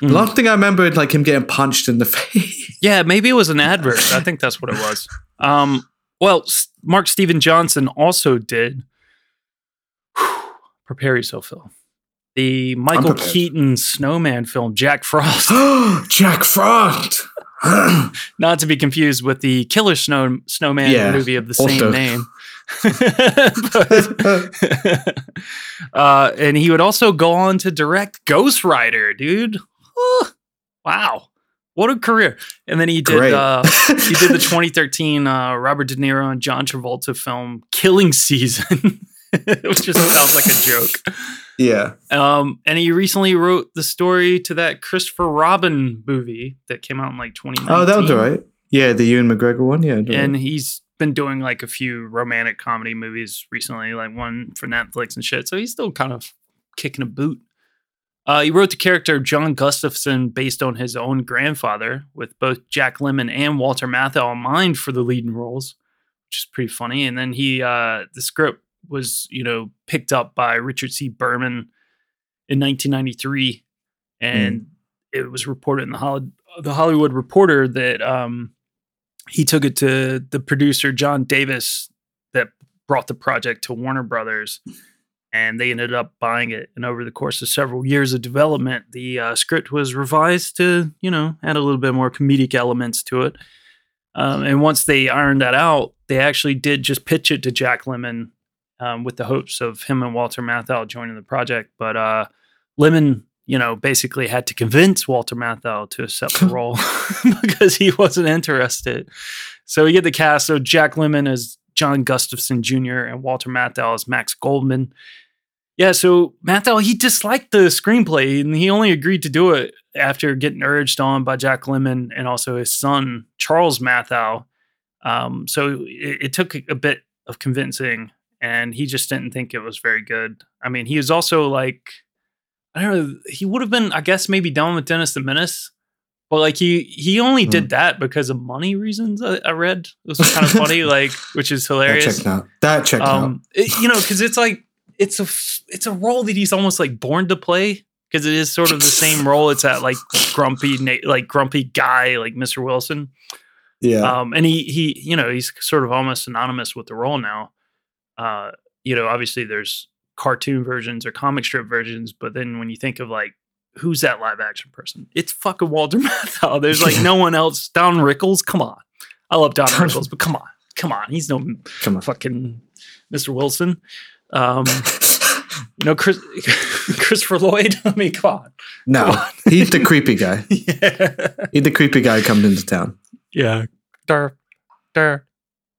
The last thing I remember is like him getting punched in the face. Yeah, maybe it was an advert. I think that's what it was. Um, well, S- Mark Steven Johnson also did. Prepare yourself, Fil. The Michael. Keaton snowman film, Jack Frost. Jack Frost. Not to be confused with the Killer Snow Snowman Yeah, movie of the also. same name. But- uh, and he would also go on to direct Ghost Rider, dude. Oh, wow, what a career! And then he did uh, he did the 2013 uh, Robert De Niro and John Travolta film Killing Season, which just sounds like a joke. yeah. Um, and he recently wrote the story to that Christopher Robin movie that came out in like 2019. Oh, that was all right. Yeah, the Ewan McGregor one. Yeah, And he's been doing like a few romantic comedy movies recently, like one for Netflix and shit. So he's still kind of kicking a boot. Uh, he wrote the character John Gustafson based on his own grandfather, with both Jack Lemmon and Walter Matthau in mind for the leading roles, which is pretty funny. And then he, uh, the script was, you know, picked up by Richard C. Berman in 1993, and it was reported in the, Holly- the Hollywood Reporter that um, he took it to the producer John Davis that brought the project to Warner Brothers, and they ended up buying it. And over the course of several years of development, the uh, script was revised to you know add a little bit more comedic elements to it. Um, and once they ironed that out, they actually did just pitch it to Jack Lemmon um, with the hopes of him and Walter Matthau joining the project. But uh, Lemmon, you know, basically had to convince Walter Matthau to accept the role because he wasn't interested. So we get the cast. So Jack Lemmon as John Gustafson Jr. and Walter Matthau as Max Goldman. Yeah, so Matthau, he disliked the screenplay and he only agreed to do it after getting urged on by Jack Lemmon and also his son, Charles Matthau. Um, so it, it took a bit of convincing and he just didn't think it was very good. I mean, he was also like, I don't know, he would have been, I guess, maybe done with Dennis the Menace, but like he he only Hmm. did that because of money reasons. I, I read it was kind of funny, like which is That hilarious. checked out. That checked out. Um, it- you know, because it's like it's a it's a role that he's almost like born to play because it is sort of the same role. It's that like grumpy, like grumpy guy, like Mr. Wilson. Yeah. Um, and he he you know he's sort of almost synonymous with the role now. Uh, you know, obviously there's cartoon versions or comic strip versions, but then when you think of like who's that live action person, it's fucking Walter Matthau. There's like no one else. Don Rickles, come on. I love Don Don- Rickles, but come on, come on. He's no Come on. fucking Mr. Wilson. Um, you know, Chris, Christopher Lloyd. I mean, come on. no, he's the creepy guy. Yeah. He's the creepy guy who comes into town. Yeah. Darth dur,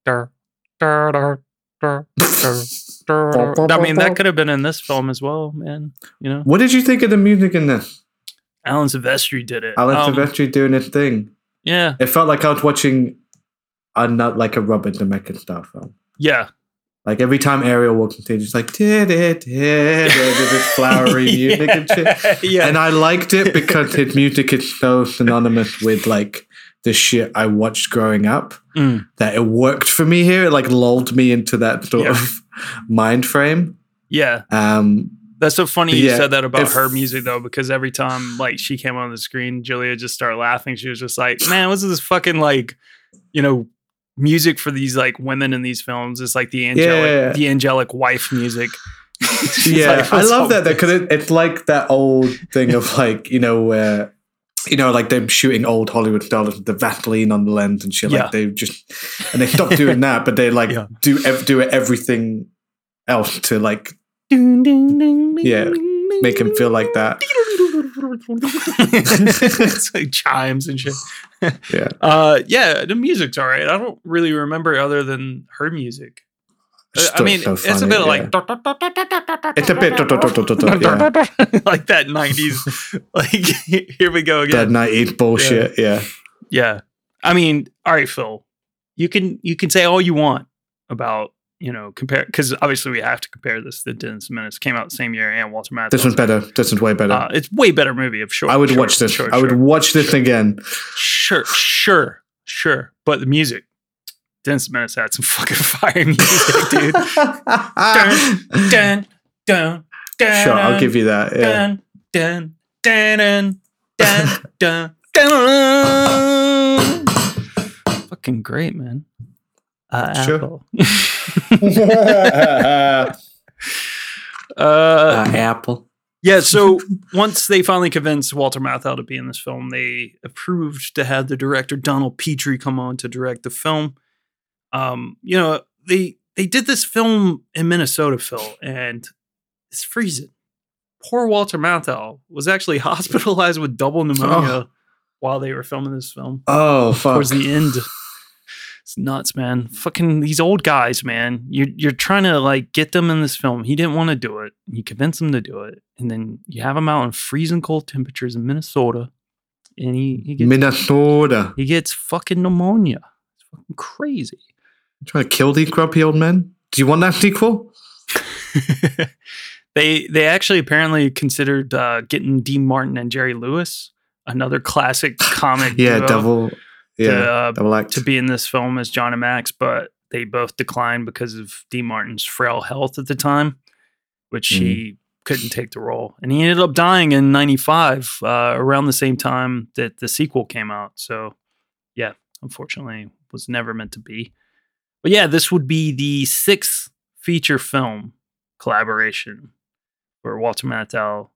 dur, dur, dur, dur, dur, dur. I mean, that could have been in this film as well, man. You know, What did you think of the music in this? Alan Silvestri did it. Alan Um, Silvestri doing his thing. Yeah, It felt like I was watching a not like a Robert Zemeckis style film. yeah, Like every time Ariel walks into, it's just like did it, did it, this flowery music and shit. yeah. And I liked it because his music is so synonymous with like the shit I watched growing up Mm. that it worked for me here. It like lulled me into that sort Yeah. of mind frame. yeah. Um, That's so funny you Yeah, said that about if- her music though, because every time like she came on the screen, Julia just started laughing. She was just like, "Man, what's this fucking like, you know, music for these like women in these films? is like the angelic, Yeah. the angelic wife music." Yeah, like, I love that because it, it's like that old thing of like you know where you know like them shooting old Hollywood stars with the Vaseline on the lens and shit. Yeah. Like they just and they stopped doing that, but they like Yeah. do ev- do everything else to like Yeah, make him feel like that. It's like chimes and shit. Yeah. Uh, yeah, the music's all right. I don't really remember other than her music. Uh, I mean, so it's a bit yeah. like It's a bit yeah. like that nineties. like here we go again. that nineties bullshit. Yeah. Yeah, I mean, all right, Fil. You can you can say all you want about you know compare because obviously we have to compare this to Dennis Menace came out the same year and Walter Matthau. This one's better. This one's way better. Uh, it's way better movie of sure. I would sure, watch this. Sure, I would sure. watch this again. Sure, sure, sure. But the music, Dennis Menace had some fucking fire music, dude. dun, dun, dun, Sure, I'll give you that. Yeah. Dun, dun, dun, dun, dun, dun, dun. Fucking great, man. Uh, Sure. Apple. uh, uh, apple. Yeah, so once they finally convinced Walter Matthau to be in this film, they approved to have the director Donald Petrie come on to direct the film. Um, you know, they they did this film in Minnesota, Fil, and it's freezing. Poor Walter Matthau was actually hospitalized with double pneumonia while they were filming this film. Oh fuck. Towards the end. It's nuts, man. Fucking these old guys, man. You're you're trying to like get them in this film. He didn't want to do it. You convince him to do it, and then you have him out in freezing cold temperatures in Minnesota, and he he gets Minnesota. he gets fucking pneumonia. It's fucking crazy. trying to kill these grumpy old men. Do you want that sequel? they they actually apparently considered uh, getting Dean Martin and Jerry Lewis, another classic comic. Yeah, duo, double. Yeah, to, uh, to be in this film as John and Max, but they both declined because of D. Martin's frail health at the time, which he couldn't take the role. And he ended up dying in 95, uh, around the same time that the sequel came out. So, yeah, unfortunately, was never meant to be. But yeah, this would be the sixth feature film collaboration for Walter Matthau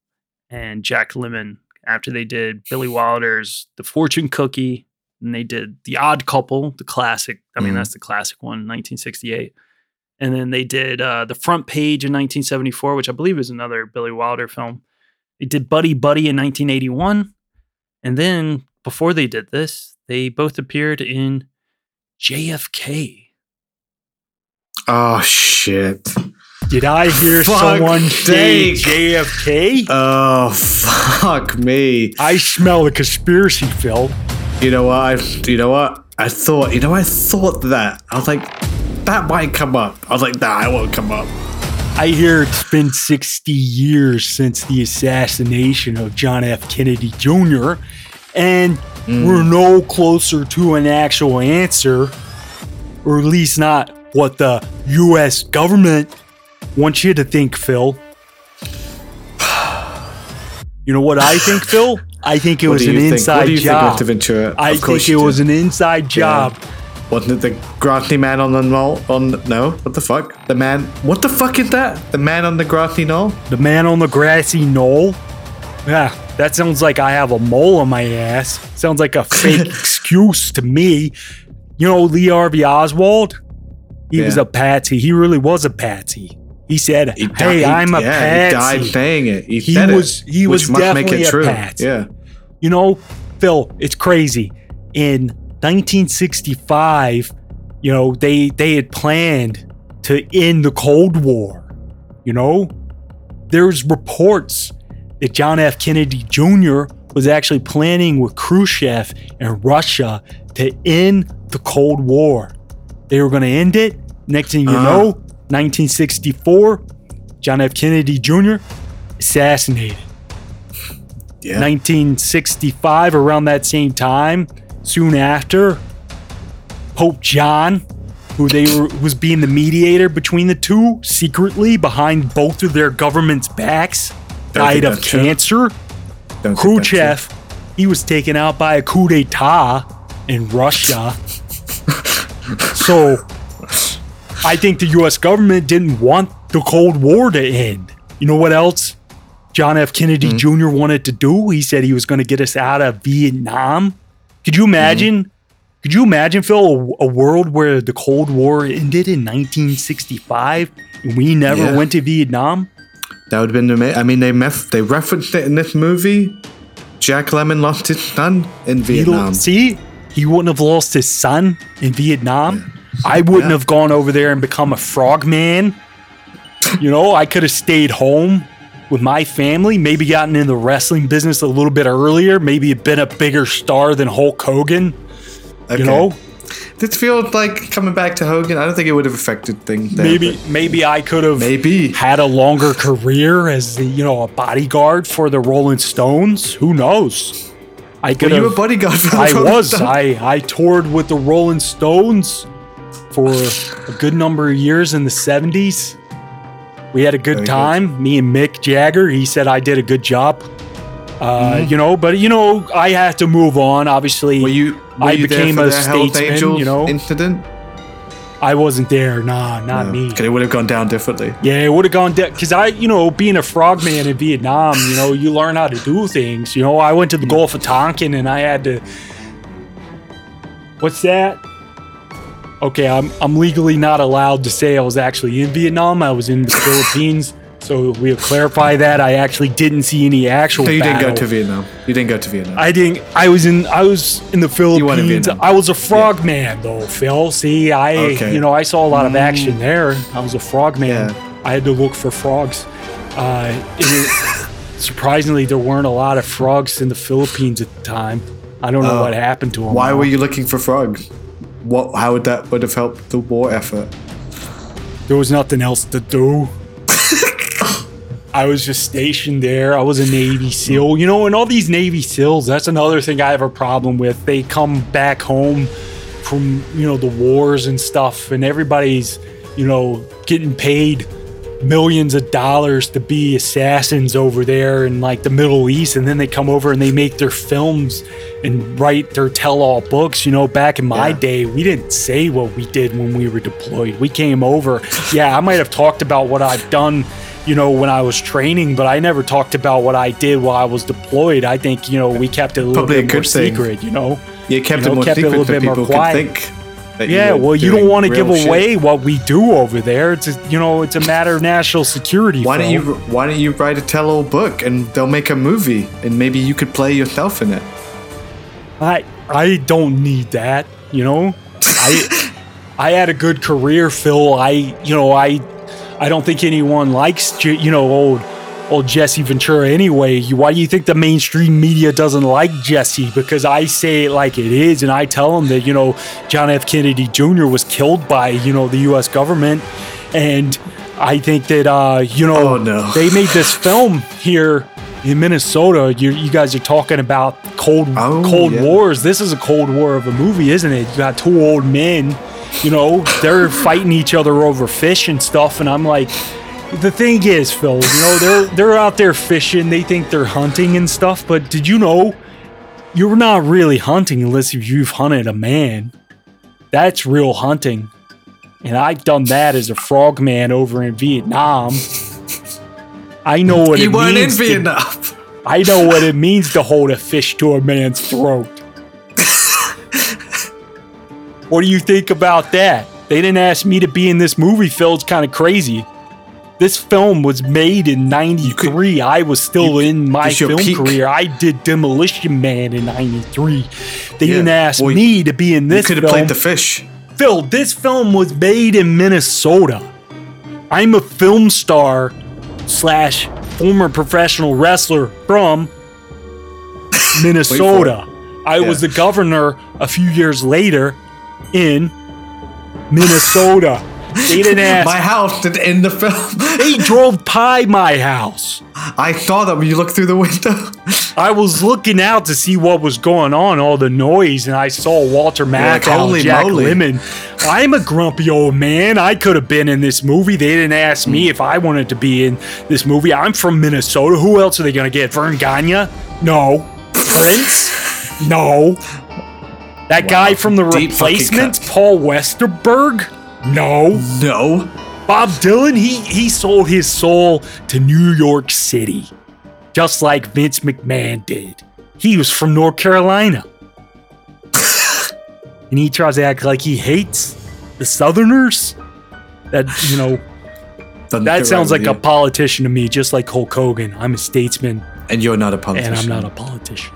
and Jack Lemmon after they did Billy Wilder's The Fortune Cookie and they did The Odd Couple, the classic. I mean, Mhm. that's the classic one, 1968. And then they did uh, The Front Page in 1974, which I believe is another Billy Wilder film. They did Buddy Buddy in 1981. And then before they did this, they both appeared in JFK. oh shit. Did I hear Fuck someone say. JFK? Oh fuck me. I smell a conspiracy, Fil. You know what? I. You know what? I thought. You know. I thought that. I was like, that might come up. I was like, nah, it won't come up. I hear it's been 60 years since the assassination of John F. Kennedy Jr., and hmm. we're no closer to an actual answer, or at least not what the U.S. government wants you to think, Fil. You know what I think, Fil? I think it What was an think? inside What do you job. think. Ventura? I think it was do. an inside job. Wasn't it the grassy man on the knoll? On no, what the fuck? The man. What the fuck is that? The man on the grassy knoll? The man on the grassy knoll? Yeah, that sounds like I have a mole on my ass. Sounds like a fake excuse to me. You know Lee Harvey Oswald? He was a patsy. He really was a patsy. He said, He "Hey, died- I'm a yeah, patsy." He died saying it. He, He said it, was- he was definitely it a patsy. Yeah. You know, Fil, it's crazy. In 1965, you know, they they had planned to end the Cold War. You know, there's reports that John F. Kennedy Jr. was actually planning with Khrushchev and Russia to end the Cold War. They were going to end it. Next thing you Uh-huh. know, 1964, John F. Kennedy Jr. assassinated. Yeah. 1965, around that same time, soon after, Pope John, who they were was being the mediator between the two, secretly behind both of their governments' backs, Don't died of cancer. Don't think that's Khrushchev, he was taken out by a coup d'etat in Russia. so I think the US government didn't want the Cold War to end. You know what else John F. Kennedy mm-hmm. Jr. wanted to do? He said he was going to get us out of Vietnam. Could you imagine? Mm-hmm. Could you imagine, Fil, a, a world where the Cold War ended in 1965 and we never Yeah. went to Vietnam? That would have been amazing. I mean, they mef- they referenced it in this movie. Jack Lemmon lost his son in He Vietnam. see, he wouldn't have lost his son in Vietnam. I wouldn't Yeah. have gone over there and become a frogman. You know, I could have stayed home with my family, maybe gotten in the wrestling business a little bit earlier, maybe been a bigger star than Hulk Hogan. Okay. You know, This feels like coming back to Hogan. I don't think it would have affected things. there, maybe maybe I could have maybe. had a longer career as the, you know a bodyguard for the Rolling Stones. Who knows? I could Were you a bodyguard for the I Rolling was. Stones? I I toured with the Rolling Stones for a good number of years in the '70s. We had a good Very good. time. Me and Mick Jagger. He said I did a good job. Uh, You know, but you know, I had to move on. Obviously, Mm-hmm. Were you? Were I you became a statesman. You know, incident. I wasn't there. Nah, not me. Because it would have gone down differently. Yeah, it would have gone down because I, you know, being a frogman in Vietnam, you know, you learn how to do things. You know, I went to the Gulf of Tonkin and I had to. What's that? Okay, I'm I'm legally not allowed to say I was actually in Vietnam. I was in the Philippines, so we'll clarify that. I actually didn't see any actual. So you didn't go to Vietnam. You didn't go to Vietnam. I didn't. I was in. I was in the in Philippines. I was a frogman though, Fil. See, I Okay. you know I saw a lot of action there. I was a frogman. Yeah. I had to look for frogs. Uh, it, surprisingly, there weren't a lot of frogs in the Philippines at the time. I don't know Oh. what happened to them. Why were you looking for frogs? What? How would that would have helped the war effort? There was nothing else to do. I was just stationed there. I was a Navy SEAL. You know, and all these Navy SEALs, that's another thing I have a problem with. They come back home from, you know, the wars and stuff, and everybody's, you know, getting paid millions of dollars to be assassins over there in like the Middle East, and then they come over and they make their films and write their tell-all books. You know, back in my Yeah. day, we didn't say what we did when we were deployed. We came over. Yeah, I might have talked about what I've done. You know, when I was training, but I never talked about what I did while I was deployed. I think you know we kept it a little Probably a bit more thing. secret. You know, You kept You know, it more kept it a secret little so bit more quiet. Yeah, were well, you don't want to give shit. away what we do over there. It's a, you know, it's a matter of national security. Why don't you Why don't you write a tell-all book and they'll make a movie and maybe you could play yourself in it? I I don't need that. You know, I I had a good career, Fil. I you know I I don't think anyone likes you know old old Jesse Ventura anyway. Why do you think the mainstream media doesn't like Jesse? Because I say it like it is, and I tell them that you know John F. Kennedy Jr. was killed by you know the U.S. government, and I think that uh, you know Oh, no. they made this film here in Minnesota. You, you guys are talking about Cold Oh, Cold yeah. Wars. This is a Cold War of a movie, isn't it? You got two old men, you know, they're fighting each other over fish and stuff, and I'm like. The thing is, Fil, you know, they're they're out there fishing, they think they're hunting and stuff, but did you know you're not really hunting unless you've hunted a man. That's real hunting. And I've done that as a frogman over in Vietnam. I know what You it weren't in means. to- Vietnam. I know what it means to hold a fish to a man's throat. what do you think about that? They didn't ask me to be in this movie, Fil. It's kind of crazy. This film was made in 93. I was still in my film peak. career. I did Demolition Man in 93. They Yeah. didn't ask Well, me to be in this. You could have played the fish. Fil, this film was made in Minnesota. I'm a film star slash former professional wrestler from Minnesota. I was the governor a few years later in Minnesota. They didn't ask. My house did in the film. He drove by my house. I saw that when you looked through the window. I was looking out to see what was going on, all the noise, and I saw Walter like, Matthau, "Holy Jack moly." Lemmon. I'm a grumpy old man. I could have been in this movie. They didn't ask me if I wanted to be in this movie. I'm from Minnesota. Who else are they going to get? Verne Gagne? No. Prince? No. That guy from the Deep replacements, Paul Westerberg? No. No. Bob Dylan, he he sold his soul to New York City, just like Vince McMahon did. He was from North Carolina. and he tries to act like he hates the Southerners. That, you know, Doesn't that sounds right like a politician to me, just like Hulk Hogan. I'm a statesman. And you're not a politician. and I'm not a politician.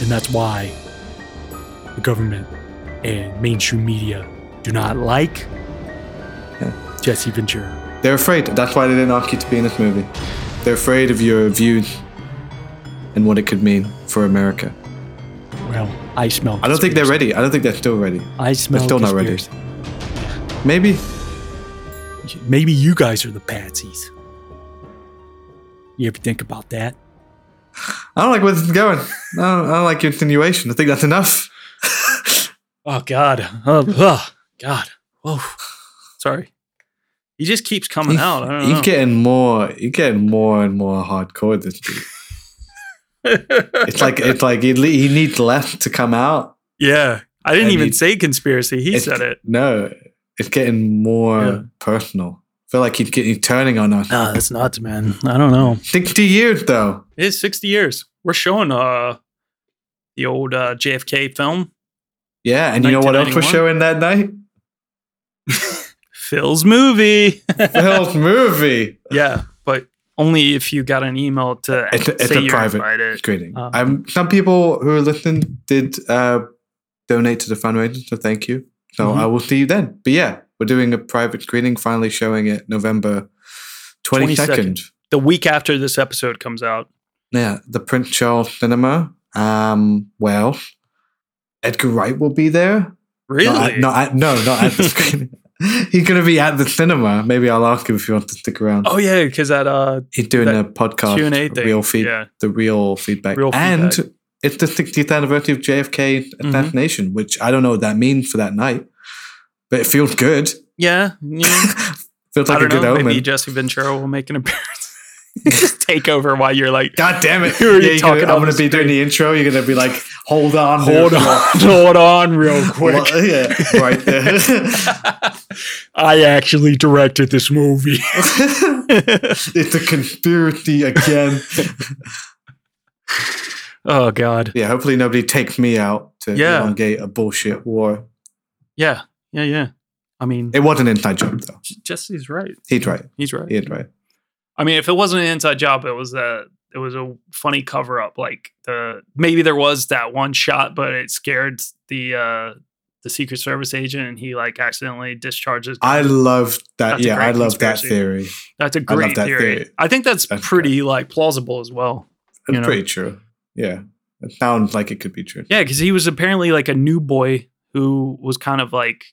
And that's why the government and mainstream media do not like Jesse Ventura. They're afraid. That's why they didn't ask you to be in this movie. They're afraid of your views and what it could mean for America. Well, I smell. I don't think they're ready. I don't think they're still ready. I smell. They're still not ready. Maybe. Maybe you guys are the patsies. You ever think about that? I don't like where this is going. I don't, I don't like your insinuation. I think that's enough. Oh God. Oh, ugh, God. Oh, sorry. He just keeps coming out. I don't You're know. getting more. You're getting more and more hardcore. This dude. it's like it's like he, he needs less to come out. yeah. I didn't even he- say conspiracy. He said it. No, it's getting more Yeah. personal. I feel like he's getting turning on us. Nah, it's nuts, man. I don't know. Sixty years though. It is 60 years. We're showing uh the old uh, JFK film, Yeah, and you know what else we're showing that night? Fil's movie. Fil's movie. yeah, but only if you got an email to It's a, it's say a you're private invited. screening. Um, um, some people who are listening did uh, donate to the fundraiser, so thank you. So Mhm. I will see you then. But yeah, we're doing a private screening, finally showing it November twenty second. The week after this episode comes out. Yeah, the Prince Charles Cinema. Um, well, Edgar Wright will be there. Really? Not at, at, no, not at the screening. He's gonna be at the cinema. Maybe I'll ask him if he wants to stick around. oh yeah, because that uh He's doing that a podcast, Q&A thing, real feed, yeah. the real feedback, Real and feedback. it's the 60th anniversary of JFK Mm-hmm. assassination, which I don't know what that means for that night, but it feels good. yeah, yeah. feels like a don't good know. omen. Maybe Jesse Ventura will make an appearance. just take over while you're like God damn it! Who are Yeah, you're talking gonna, I'm gonna be doing the intro. You're gonna be like, "Hold on, Hold on, hold on, real quick. Yeah, right there. I actually directed this movie. it's a conspiracy again. Oh god. Yeah, hopefully nobody takes me out to Yeah. elongate a bullshit war. Yeah. Yeah, yeah. I mean It was an inside job, though. Jesse's right. He's right. He's right. He's right. I mean, if it wasn't an inside job, it was a it was a funny cover up. Like the maybe there was that one shot, but it scared the uh the Secret Service agent, and he like accidentally discharges. I love that. That's yeah, I love that theory. That's a I great that theory. theory. I think that's, That's pretty like plausible as well. It's You know? pretty true. Yeah, it sounds like it could be true. Yeah, because he was apparently like a new boy who was kind of like.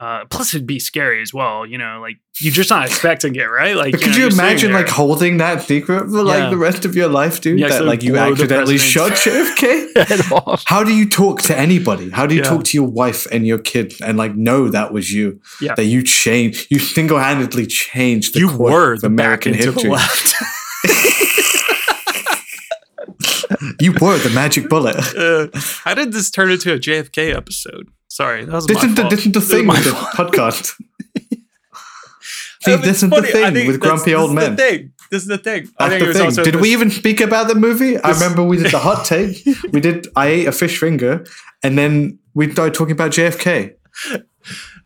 Uh, plus, it'd be scary as well. You know, like you're just not expecting it, right? Like, But could know, you imagine like holding that secret for like Yeah. the rest of your life, dude? You that like you accidentally shot JFK? How do you talk to anybody? How do you Yeah. talk to your wife and your kid and like know that was you? Yeah. That you changed, you single handedly changed the You were of the American history. you were the magic bullet. Uh, how did this turn into a JFK episode? Sorry, that was This my is the fault. this is the thing with the podcast. See, Um, this is funny. the thing with grumpy old men. This is the thing. I That's think the it was thing. also Did this- we even speak about the movie? I remember we did the hot take. we did. I ate a fish finger, and then we started talking about JFK.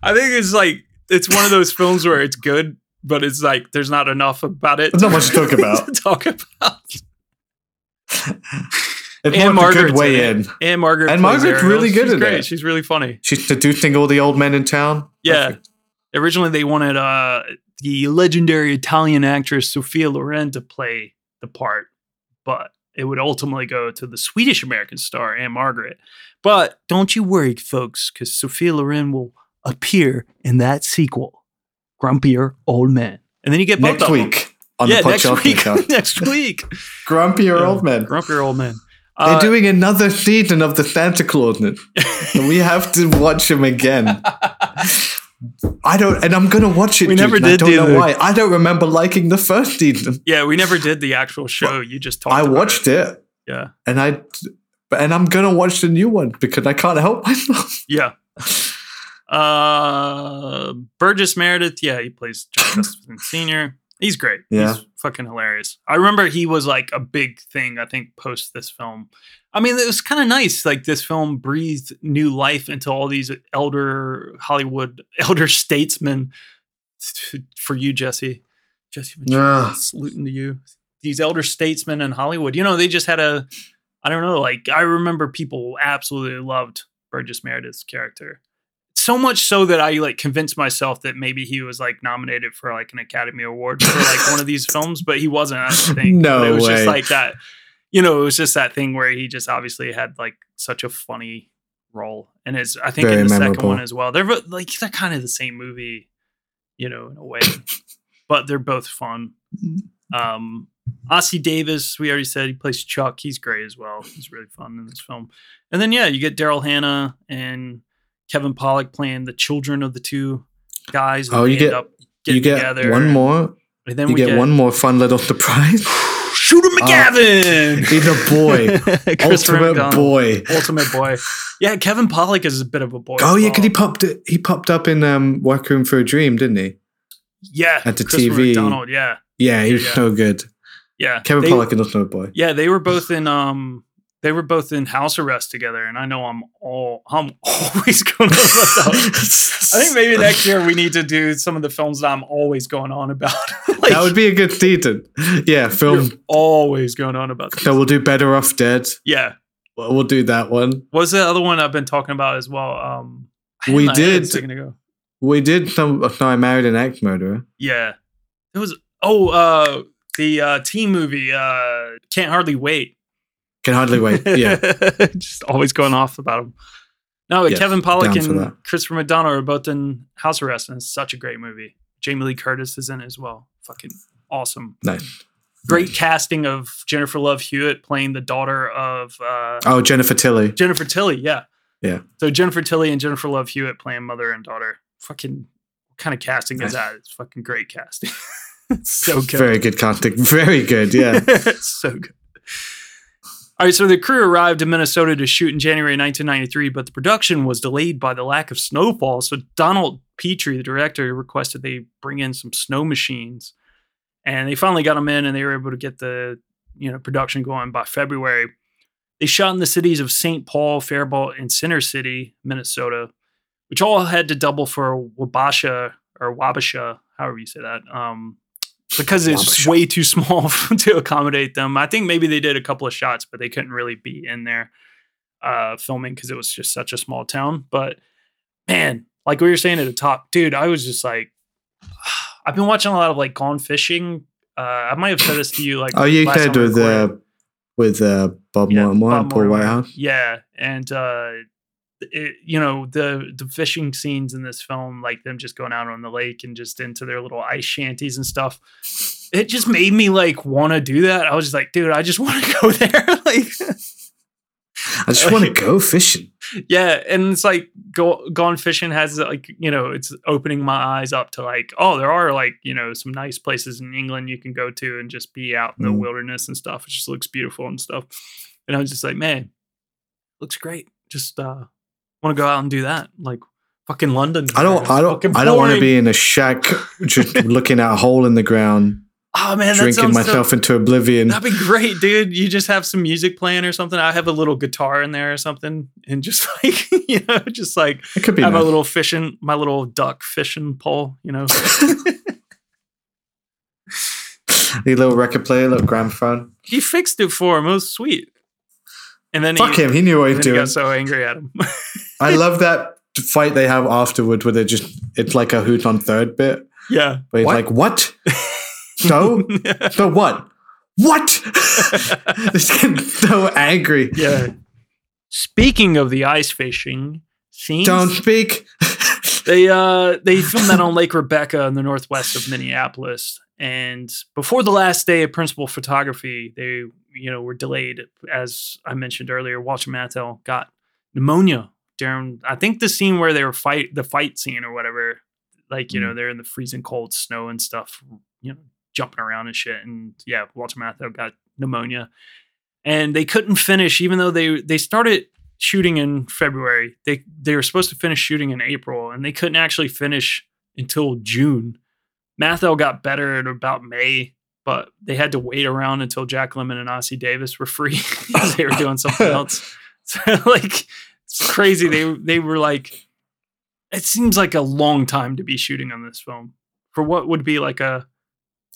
I think it's like it's one of those films where it's good, but it's like there's not enough about it. There's not much to talk about. to talk about. It and a way in. in. Ann-Margret. And Margaret's really good She's in great. it. She's really funny. She's seducing all the old men in town. Yeah. Originally, they wanted uh, the legendary Italian actress Sophia Loren to play the part, but it would ultimately go to the Swedish American star Ann-Margret. But don't you worry, folks, because Sophia Loren will appear in that sequel, Grumpier Old Man. And then you get both Next week on yeah, the next week. next week. Grumpier old men. Grumpier Old Man. They're Uh, doing another season of the Santa Claus. and we have to watch him again. I don't, and I'm gonna watch it. We dude, never and I don't do know the- why. I don't remember liking the first season. yeah, we never did the actual show. You just talked. I watched it, Yeah. and I, and I'm gonna watch the new one because I can't help myself. Yeah. Uh, Burgess Meredith, yeah, he plays John Gustafson Sr. He's great. Yeah. He's fucking hilarious. I remember he was like a big thing, I think, post this film. I mean, it was kind of nice. Like this film breathed new life into all these elder Hollywood, elder statesmen. For you, Jesse. Jesse Ventura, Yeah. saluting to you. These elder statesmen in Hollywood, you know, they just had a, I don't know, like I remember people absolutely loved Burgess Meredith's character. So much so that I like convinced myself that maybe he was like nominated for like an Academy Award for like one of these films, but he wasn't. I don't think. No But it was just like that. You know, it was just that thing where he just obviously had like such a funny role, and it's I think Very in the second one as well. They're like they're kind of the same movie, you know, in a way, but they're both fun. Um, Ossie Davis, we already said he plays Chuck. He's great as well. He's really fun in this film. And then yeah, you get Daryl Hannah and Kevin Pollak playing the children of the two guys. Oh, you get up getting you get together. one more. And then you we get, get one more fun little surprise. Shooter McGavin. He's a boy, ultimate boy. Ultimate boy. Yeah, Kevin Pollak is a bit of a boy. Oh yeah, because he popped it. He popped up in um, Requiem for a Dream, didn't he? Yeah, at the TV. McDonald, yeah, Yeah, he was Yeah. so good. yeah. Kevin They- Pollak and Ultimate Boy. Yeah, they were both in um they were both in house arrest together, and I know I'm all I'm always going on about that. I think maybe next year we need to do some of the films that I'm always going on about. like, that would be a good season. Yeah, film. always going on about. So we'll do Better Off Dead. Yeah, Well, we'll do that one. what's the other one I've been talking about as well? Um, We did. We did some. No, I married an ex murderer. Yeah, it was. Oh, uh, the uh, teen movie. Uh, can't hardly wait. Can hardly wait. Yeah, just always going off about him. No, Yes, Kevin Pollak and. Christopher McDonald are both in House Arrest, and it's such a great movie. Jamie Lee Curtis is in it as well. Fucking awesome. nice. Great casting of Jennifer Love Hewitt playing the daughter of uh, Oh, Jennifer Tilly. Jennifer Tilly. Yeah. Yeah. So Jennifer Tilly and Jennifer Love Hewitt playing mother and daughter. Fucking what kind of casting is that? It's fucking great casting. so good. Very good casting. Very good. Yeah. so good. All right, so the crew arrived in Minnesota to shoot in January 1993, but the production was delayed by the lack of snowfall. So Donald Petrie, the director, requested they bring in some snow machines, and they finally got them in, and they were able to get the you know production going by February. They shot in the cities of St. Paul, Faribault, and Center City, Minnesota, which all had to double for Wabasha or Wabasha, however you say that, um, because it's way too small to accommodate them. I think maybe they did a couple of shots, but they couldn't really be in there uh, filming because it was just such a small town. But man, like we were saying at the top, dude, I was just like, I've been watching a lot of like Gone Fishing. Uh, I might have said this to you like. Oh, you said with uh, with uh, Bob Yeah, Bob and Paul. Whitehouse. Yeah, and uh, it, you know the the fishing scenes in this film, like them just going out on the lake and just into their little ice shanties and stuff. It just made me like want to do that. I was just like, dude, I just want to go there. like, I just want to go fishing. yeah, and it's like go, Gone Fishing has like you know it's opening my eyes up to like oh there are like you know some nice places in England you can go to and just be out in the Mm. wilderness and stuff. It just looks beautiful and stuff. And I was just like, man, looks great. Just uh want to go out and do that. Like fucking London. I don't. I don't. I don't want to be in a shack just looking at a hole in the ground, Oh man, drinking myself so, into oblivion. That'd be great, dude. You just have some music playing or something. I have a little guitar in there or something, and just like you know, just like It could be have nice. a little fishing, my little duck fishing pole. You know, a little record player, a little gramophone. he fixed it for him. It was sweet. And then Fuck he, him. He knew what he was doing. got so angry at him. I love that fight they have afterward where they just, it's like a hoot on third bit. yeah. Where he's What? like, what? so? so what? What? This getting so angry. Yeah. Speaking of the ice fishing scenes, Don't speak. they uh they filmed that on Lake Rebecca in the northwest of Minneapolis. And before the last day of principal photography, they you know were delayed. As I mentioned earlier, Walter Matthau got pneumonia during I think the scene where they were fight the fight scene or whatever. Like, you know, mm-hmm. they're in the freezing cold snow and stuff, you know, jumping around and shit. And yeah, Walter Matthau got pneumonia. And they couldn't finish, even though they they started shooting in February. They they were supposed to finish shooting in April, and they couldn't actually finish until June. Matthau got better at about May, but they had to wait around until Jack Lemmon and Ossie Davis were free because they were doing something else. So like crazy. They they were like, it seems like a long time to be shooting on this film for what would be like a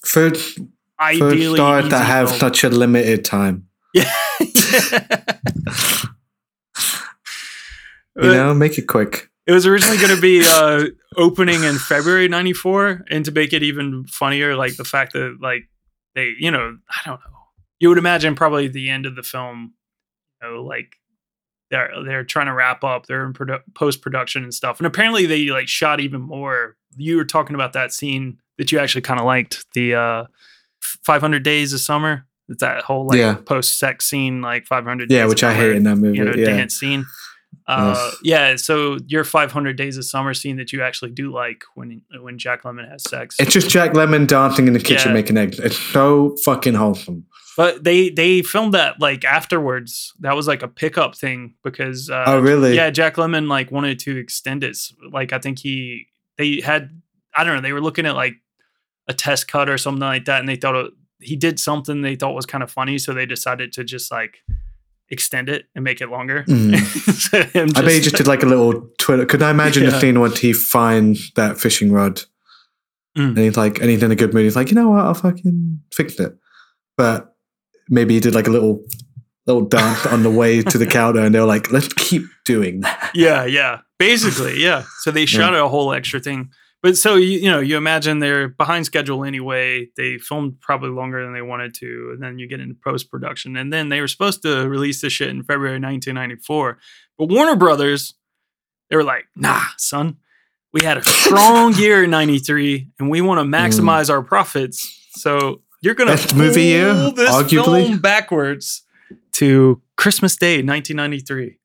first ideally a start to have film. such a limited time. Yeah. You know, make it quick. It was originally going to be uh, opening in February '94, and to make it even funnier, like the fact that like they, you know, I don't know. You would imagine probably the end of the film, you know, like they're they're trying to wrap up. They're in produ- post production and stuff, and apparently they like shot even more. You were talking about that scene that you actually kind of liked, the uh, 500 Days of Summer. It's that whole like Yeah. post sex scene, like 500 Yeah, Days which I hate in that movie. You know, yeah. dance scene. Uh, yeah, so your 500 Days of Summer scene that you actually do like when when Jack Lemmon has sex. It's just Jack Lemmon dancing in the kitchen Yeah. making eggs. It's so fucking wholesome. But they they filmed that like afterwards. That was like a pickup thing because uh, Oh, really? Yeah, Jack Lemmon like wanted to extend it. Like I think he they had I don't know they were looking at like a test cut or something like that, and they thought it, he did something they thought was kind of funny, so they decided to just like extend it and make it longer. Mm. So him I bet he just did like a little Twitter. Could I imagine Yeah. the scene when he finds that fishing rod Mm. and he's like, and he's in a good mood. He's like, you know what? I'll fucking fix it. But maybe he did like a little little dance on the way to the counter, and they were like, let's keep doing that. yeah, yeah. Basically, yeah. So they shot a whole extra thing. But so you you know, you imagine they're behind schedule anyway. They filmed probably longer than they wanted to, and then you get into post production, and then they were supposed to release this shit in February 1994. But Warner Brothers, they were like, "Nah, son, we had a strong year in '93, and we want to maximize mm. our profits. So you're gonna Best movie year, pull this arguably. film backwards to Christmas Day, 1993.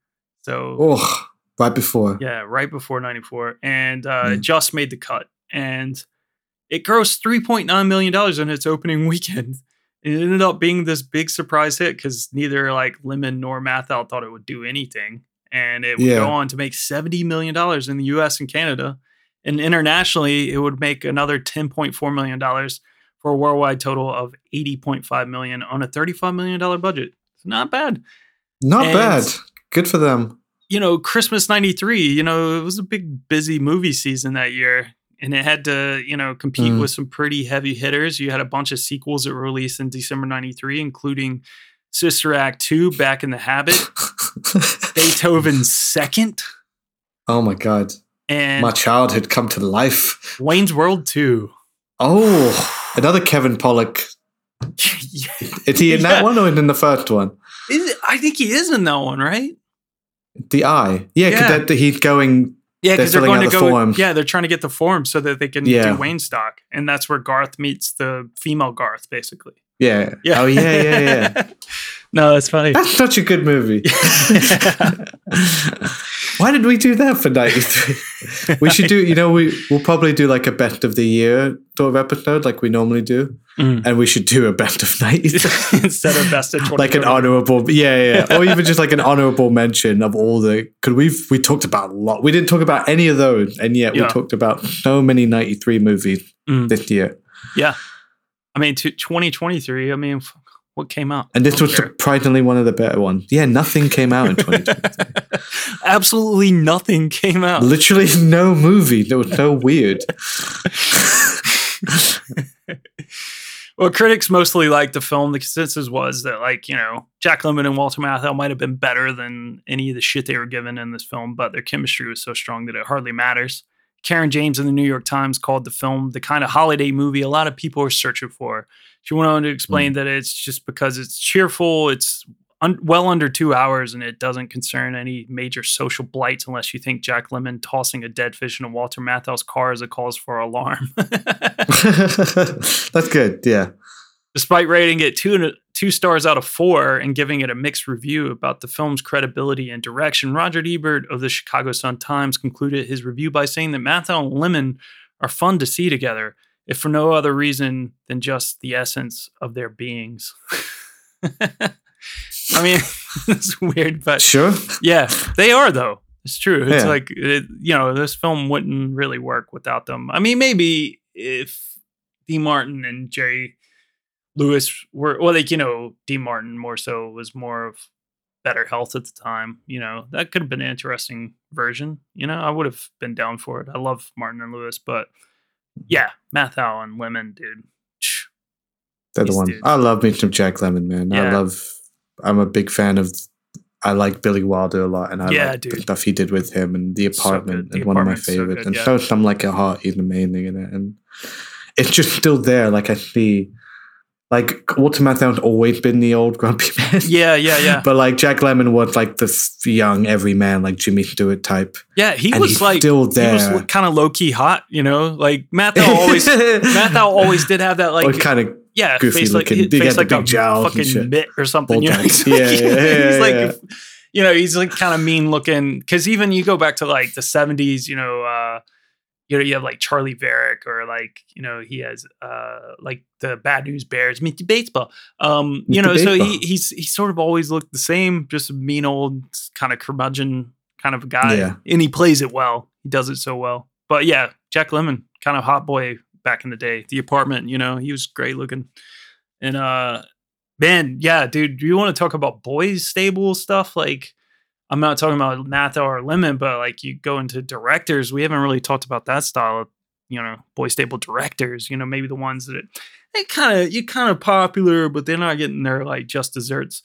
So Oh, right before. yeah, right before 94. And uh, Mm. just made the cut. And it grossed $3.9 million in its opening weekend. And it ended up being this big surprise hit because neither like Lemmon nor Matthau thought it would do anything. And it would Yeah. go on to make $70 million in the US and Canada. And internationally, it would make another $10.4 million for a worldwide total of 80.5 million on a $35 million budget. It's not bad Not And- bad. Good for them. you know, Christmas 93, you know, it was a big, busy movie season that year. And it had to, you know, compete Mm. with some pretty heavy hitters. You had a bunch of sequels that were released in December 93, including Sister Act 2, Back in the Habit, Beethoven's Second, oh my god. and My childhood come to life. Wayne's World 2. Oh, another Kevin Pollak. Is he in that Yeah. one or in the first one? Is it, I think he is in that one, right? The Eye. Yeah, Yeah. because he's going. Yeah, They're because they're, going out to the go. form. Yeah, they're trying to get the form so that they can Yeah. do Wayne stock, and that's where Garth meets the female Garth, basically. Yeah. Yeah. Oh yeah, yeah, yeah. no, that's funny. That's such a good movie. Why did we do that for '93? we should do. You know, we we'll probably do like a best of the year sort of episode, like we normally do, Mm. and we should do a best of '93. Instead of best of 20. like an honorable yeah, yeah or even just like an honorable mention of all the because we've we talked about a lot we didn't talk about any of those and yet Yeah. we talked about so many 93 movies Mm. this year Yeah. I mean, to 2023, I mean, f- what came out? and this was care. surprisingly one of the better ones yeah nothing came out in 2020 Absolutely nothing came out. literally no movie that was so weird Well, critics mostly liked the film. The consensus was that, like, you know, Jack Lemmon and Walter Matthau might have been better than any of the shit they were given in this film, but their chemistry was so strong that it hardly matters. Caryn James in the New York Times called the film the kind of holiday movie a lot of people are searching for. She went on to hmm. explain that it's just because it's cheerful, it's un- well under two hours, and it doesn't concern any major social blights unless you think Jack Lemmon tossing a dead fish in a Walter Matthau's car is a cause for alarm. That's good. Yeah. Despite rating it two two stars out of four and giving it a mixed review about the film's credibility and direction, Roger Ebert of the Chicago Sun Times concluded his review by saying that Matthau and Lemmon are fun to see together, if for no other reason than just the essence of their beings. I mean, it's weird, but Sure. yeah, they are though. It's true. It's Yeah. like it, you know, this film wouldn't really work without them. I mean, maybe if Dean Martin and Jerry Lewis were well, like you know, Dean Martin more so was more of better health at the time. You know, that could have been an interesting version. You know, I would have been down for it. I love Martin and Lewis, but yeah, Matthau and Lemmon, dude. They're the one. dudes. I love me some Jack Lemmon, man. I love. I'm a big fan of. I like Billy Wilder a lot, and I Yeah, like the stuff he did with him and the apartment, good. The and one of my Apartment's so favorites. good, and yeah. so some like a heart, he's amazing in it, and it's just still there. Like I see, like Walter Matthau's always been the old grumpy man. Yeah, yeah, yeah. but like Jack Lemmon was like the young everyman, like Jimmy Stewart type. Yeah, he And was like still He was kind of low key hot, you know. Like Matthau always, Matthau always did have that like Or kind of yeah, goofy face looking. his He face like big a jowls and fucking mitt or something. You know? Yeah, like, yeah, yeah, he's like yeah. you know, he's like kind of mean looking. Because even you go back to like the seventies, you know, uh, you know, you have like Charley Varrick or like you know he has uh like the Bad News Bears, Minty Baseball. Um, you Mr. know, so he he's he sort of always looked the same, just a mean old kind of curmudgeon kind of a guy, Yeah. and he plays it well. He does it so well. But yeah, Jack Lemmon, kind of hot boy back in the day. The apartment, you know, he was great looking. And uh man, yeah, dude, do you want to talk about boys stable stuff? Like I'm not talking about Matthau or Lemmon, but like you go into directors, we haven't really talked about that style of, you know, boy stable directors, you know, maybe the ones that they kind of you kind of popular, but they're not getting their like just desserts.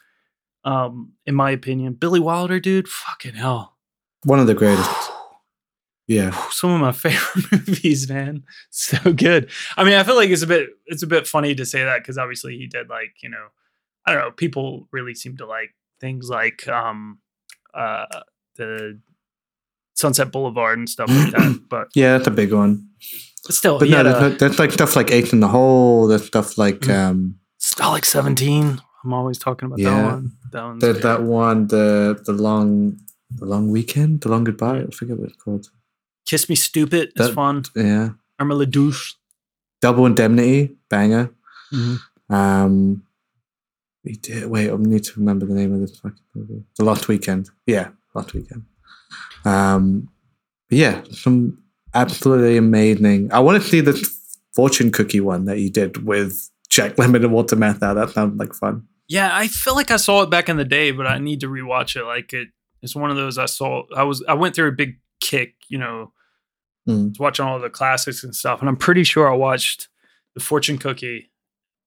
Um, in my opinion. Billy Wilder, dude, fucking hell. one of the greatest. Yeah. some of my favorite movies, man. So good. I mean, I feel like it's a bit it's a bit funny to say that because obviously he did like, you know, I don't know, people really seem to like things like um uh the Sunset Boulevard and stuff like that. But Yeah, that's a big one. still, But he no, had there's, a, no- there's like stuff like Ace in the Hole. There's stuff like Mhm. um, Stalag 17. I'm always talking about that one. That one's there's good. that one, the the long, the long weekend, the long goodbye. I forget what it's called. Kiss Me Stupid is That- fun. Yeah, Irma La Douche. Double Indemnity, banger. Mhm. Um, we did. Wait, I need to remember the name of this fucking movie. The Lost Weekend. Yeah, Lost Weekend. Um, yeah, some absolutely amazing. I want to see the fortune cookie one that you did with Jack Lemmon and Walter Matthau. That sounds like fun. Yeah, I feel like I saw it back in the day, but I need to rewatch it. Like it, it's one of those I saw. I was I went through a big kick, you know, Mm. watching all the classics and stuff, and I'm pretty sure I watched the Fortune Cookie,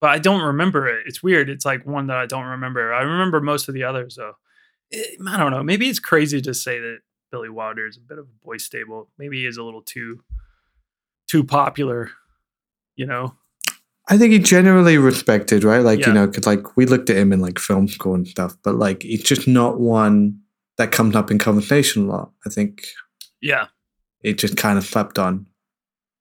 but I don't remember it. It's weird. It's like one that I don't remember. I remember most of the others though. It- I don't know. Maybe it's crazy to say that Billy Wilder is a bit of a boy stable. Maybe he is a little too too popular. You know. I think he generally respected, right? Like, Yeah. you know, because like we looked at him in like film school and stuff, but like he's just not one that comes up in conversation a lot. I think Yeah. it just kind of slept on.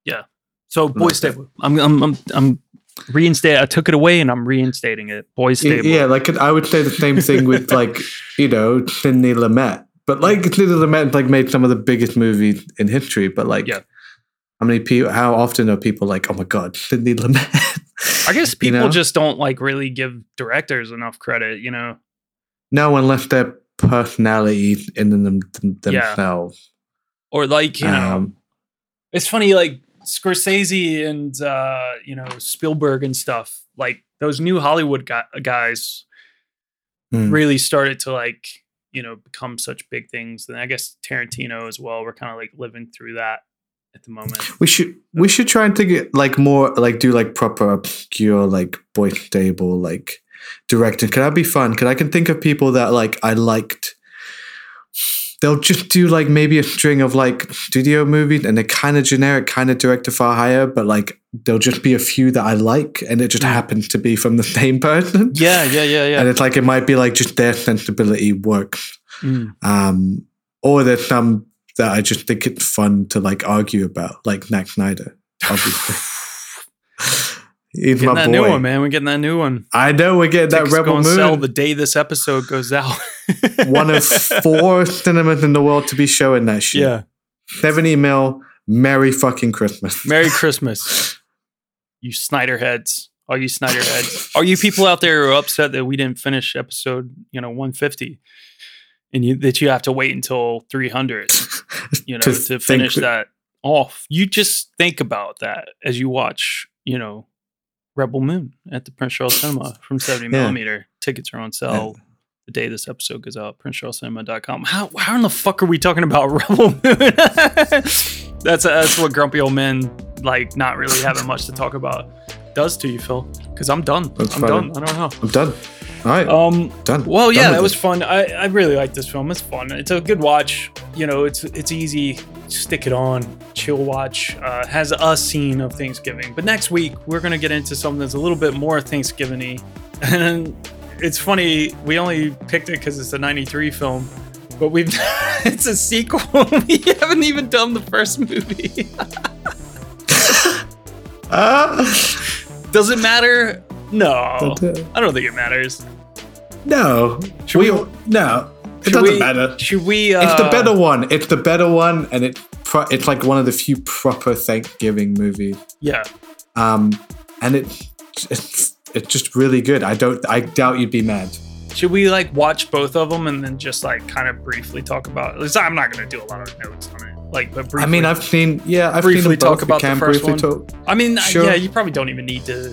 Yeah. So boy stable. I'm I'm I'm I'm reinstate. I took it away and I'm reinstating it. Boy Y- stable. Yeah, like I would say the same thing with like, you know, Sidney Lumet. But like Sidney Lumet like made some of the biggest movies in history, but like Yeah. how many people how often are people like, oh my god, Sidney Lumet? I guess You people know? just don't like really give directors enough credit. You know. no, unless their personalities in them, them Yeah. themselves. Or like you know, Um, it's funny like Scorsese and uh, you know Spielberg and stuff. Like those new Hollywood gu- guys Hmm. really started to like you know become such big things. And I guess Tarantino as well. We're kind of like living through that at the moment. We should we should try and think it like more like do like proper obscure like boy stable like directing. Could that be fun? Because I can think of people that like I liked. They'll just do like maybe a string of like studio movies, and they're kind of generic, kind of director far higher, but like there'll just be a few that I like, and it just happens to be from the same person. Yeah, yeah, yeah, yeah. And it's like it might be like just their sensibility works. Mm. Um, or there's some that I just think it's fun to like argue about, like Zack Snyder, obviously. He's Getting my that boy. new one, man. We're getting that new one. I know we're getting that Rebel going Moon. sell the day this episode goes out. one of four cinemas in the world to be showing that shit. Yeah. 70 mil. Merry fucking Christmas. Merry Christmas, you Snyder heads. All you Snyder heads. All you people out there who are upset that we didn't finish episode, you know, 150, and you that you have to wait until 300, you know, To to, finish that off. You just think about that as you watch, you know, Rebel Moon at the Prince Charles Cinema from 70 Yeah. millimeter. Tickets are on sale. The day this episode goes out, princecharlescinema.com. How how in the fuck are we talking about Rebel Moon? that's that's what grumpy old men like not really having much to talk about does to you, Fil. Because I'm done. That's I'm done. I don't know. I'm done. All right. Um, done. well, yeah, with that was fun. I, I really like this film. It's fun. It's a good watch. You know, it's it's easy. Stick it on, chill watch. Uh, has a scene of Thanksgiving. But next week we're gonna get into something that's a little bit more Thanksgiving-y. And it's funny. We only picked it because it's a '93 film, but we've it's a sequel. we haven't even done the first movie. Does it matter? No, I don't think it matters. No. Should we, we- no. It doesn't we- matter. Should we? Uh, it's the better one. It's the better one, and it's pro- it's like one of the few proper Thanksgiving movies. Yeah. Um, and it's it's it's just really good. I don't. I doubt you'd be mad. Should we like watch both of them and then just like kind of briefly talk about? At least I'm not going to do a lot of notes on it. Like, but briefly, I mean, I've seen. Yeah, I've briefly seen them talk about the first one. talk. I mean, Sure. yeah, you probably don't even need to.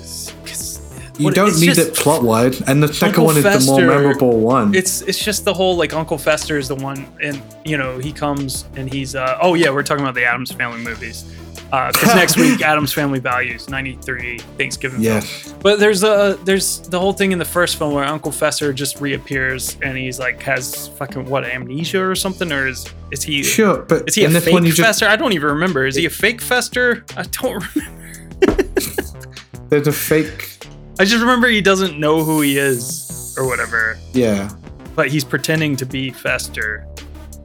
You what- don't need just- it plot wise, and the second Uncle one is the more memorable one. It's it's just the whole like Uncle Fester is the one, and you know he comes and he's uh oh yeah we're talking about the Addams Family movies. Uh, because next week, Addams Family Values, '93 Thanksgiving. film. Yes. But there's a there's the whole thing in the first film where Uncle Fester just reappears and he's like has fucking what amnesia or something, or is is he Sure, but is he a fake one you just- Fester? I don't even remember. Is he a fake Fester? I don't remember. There's a fake. I just remember he doesn't know who he is or whatever, Yeah, but he's pretending to be Fester.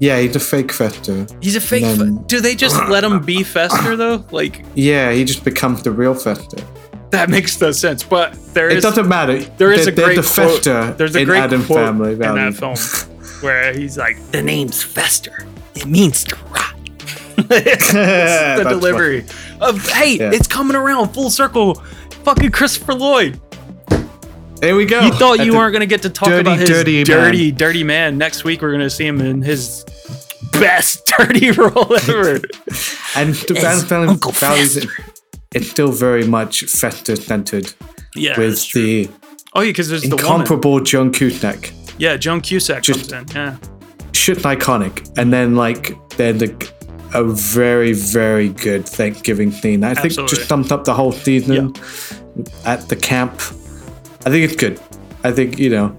Yeah, he's a fake Fester. He's a fake. And Fe- Do they just let him be Fester though? Like Yeah, he just becomes the real Fester. that makes no sense. But there It is doesn't matter. there is They're- a great the quote. Fester There's a in great Adam quote Family in that film where he's like, "The name's Fester. It means to rot." the That's delivery of hey, Yeah. it's coming around full circle. Fucking Christopher Lloyd. There we go. You thought At you weren't gonna get to talk dirty, about his dirty dirty, man. dirty, man. Next week we're gonna see him in his best dirty role ever. And the As Adam Family Uncle Values, Fester. it's still very much Fester centered. Yeah, with that's true. the oh yeah, because there's the woman. incomparable John Cusack. Yeah, Joan Cusack Just- comes in. Yeah. Shit iconic. And then like then the a very, very good Thanksgiving scene. I think just sums up the whole season at the camp. I think it's good. I think, you know,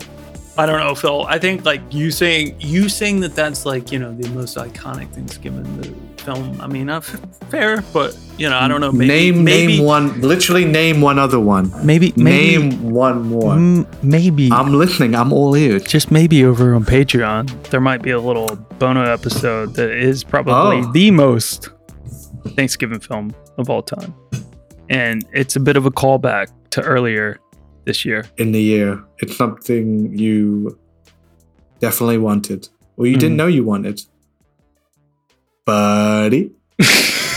I don't know, Fil. I think like you saying you saying that that's like you know the most iconic Thanksgiving the film. I mean, f- fair, but you know, I don't know. Maybe, name maybe, name one literally name one other one. Maybe, maybe Name one more. Mm, maybe I'm listening. I'm all ears. just maybe over on Patreon there might be a little Bono episode that is probably Oh. the most Thanksgiving film of all time, and it's a bit of a callback to earlier this year. in the year. It's something you definitely wanted, or you didn't Mhm. know you wanted, buddy.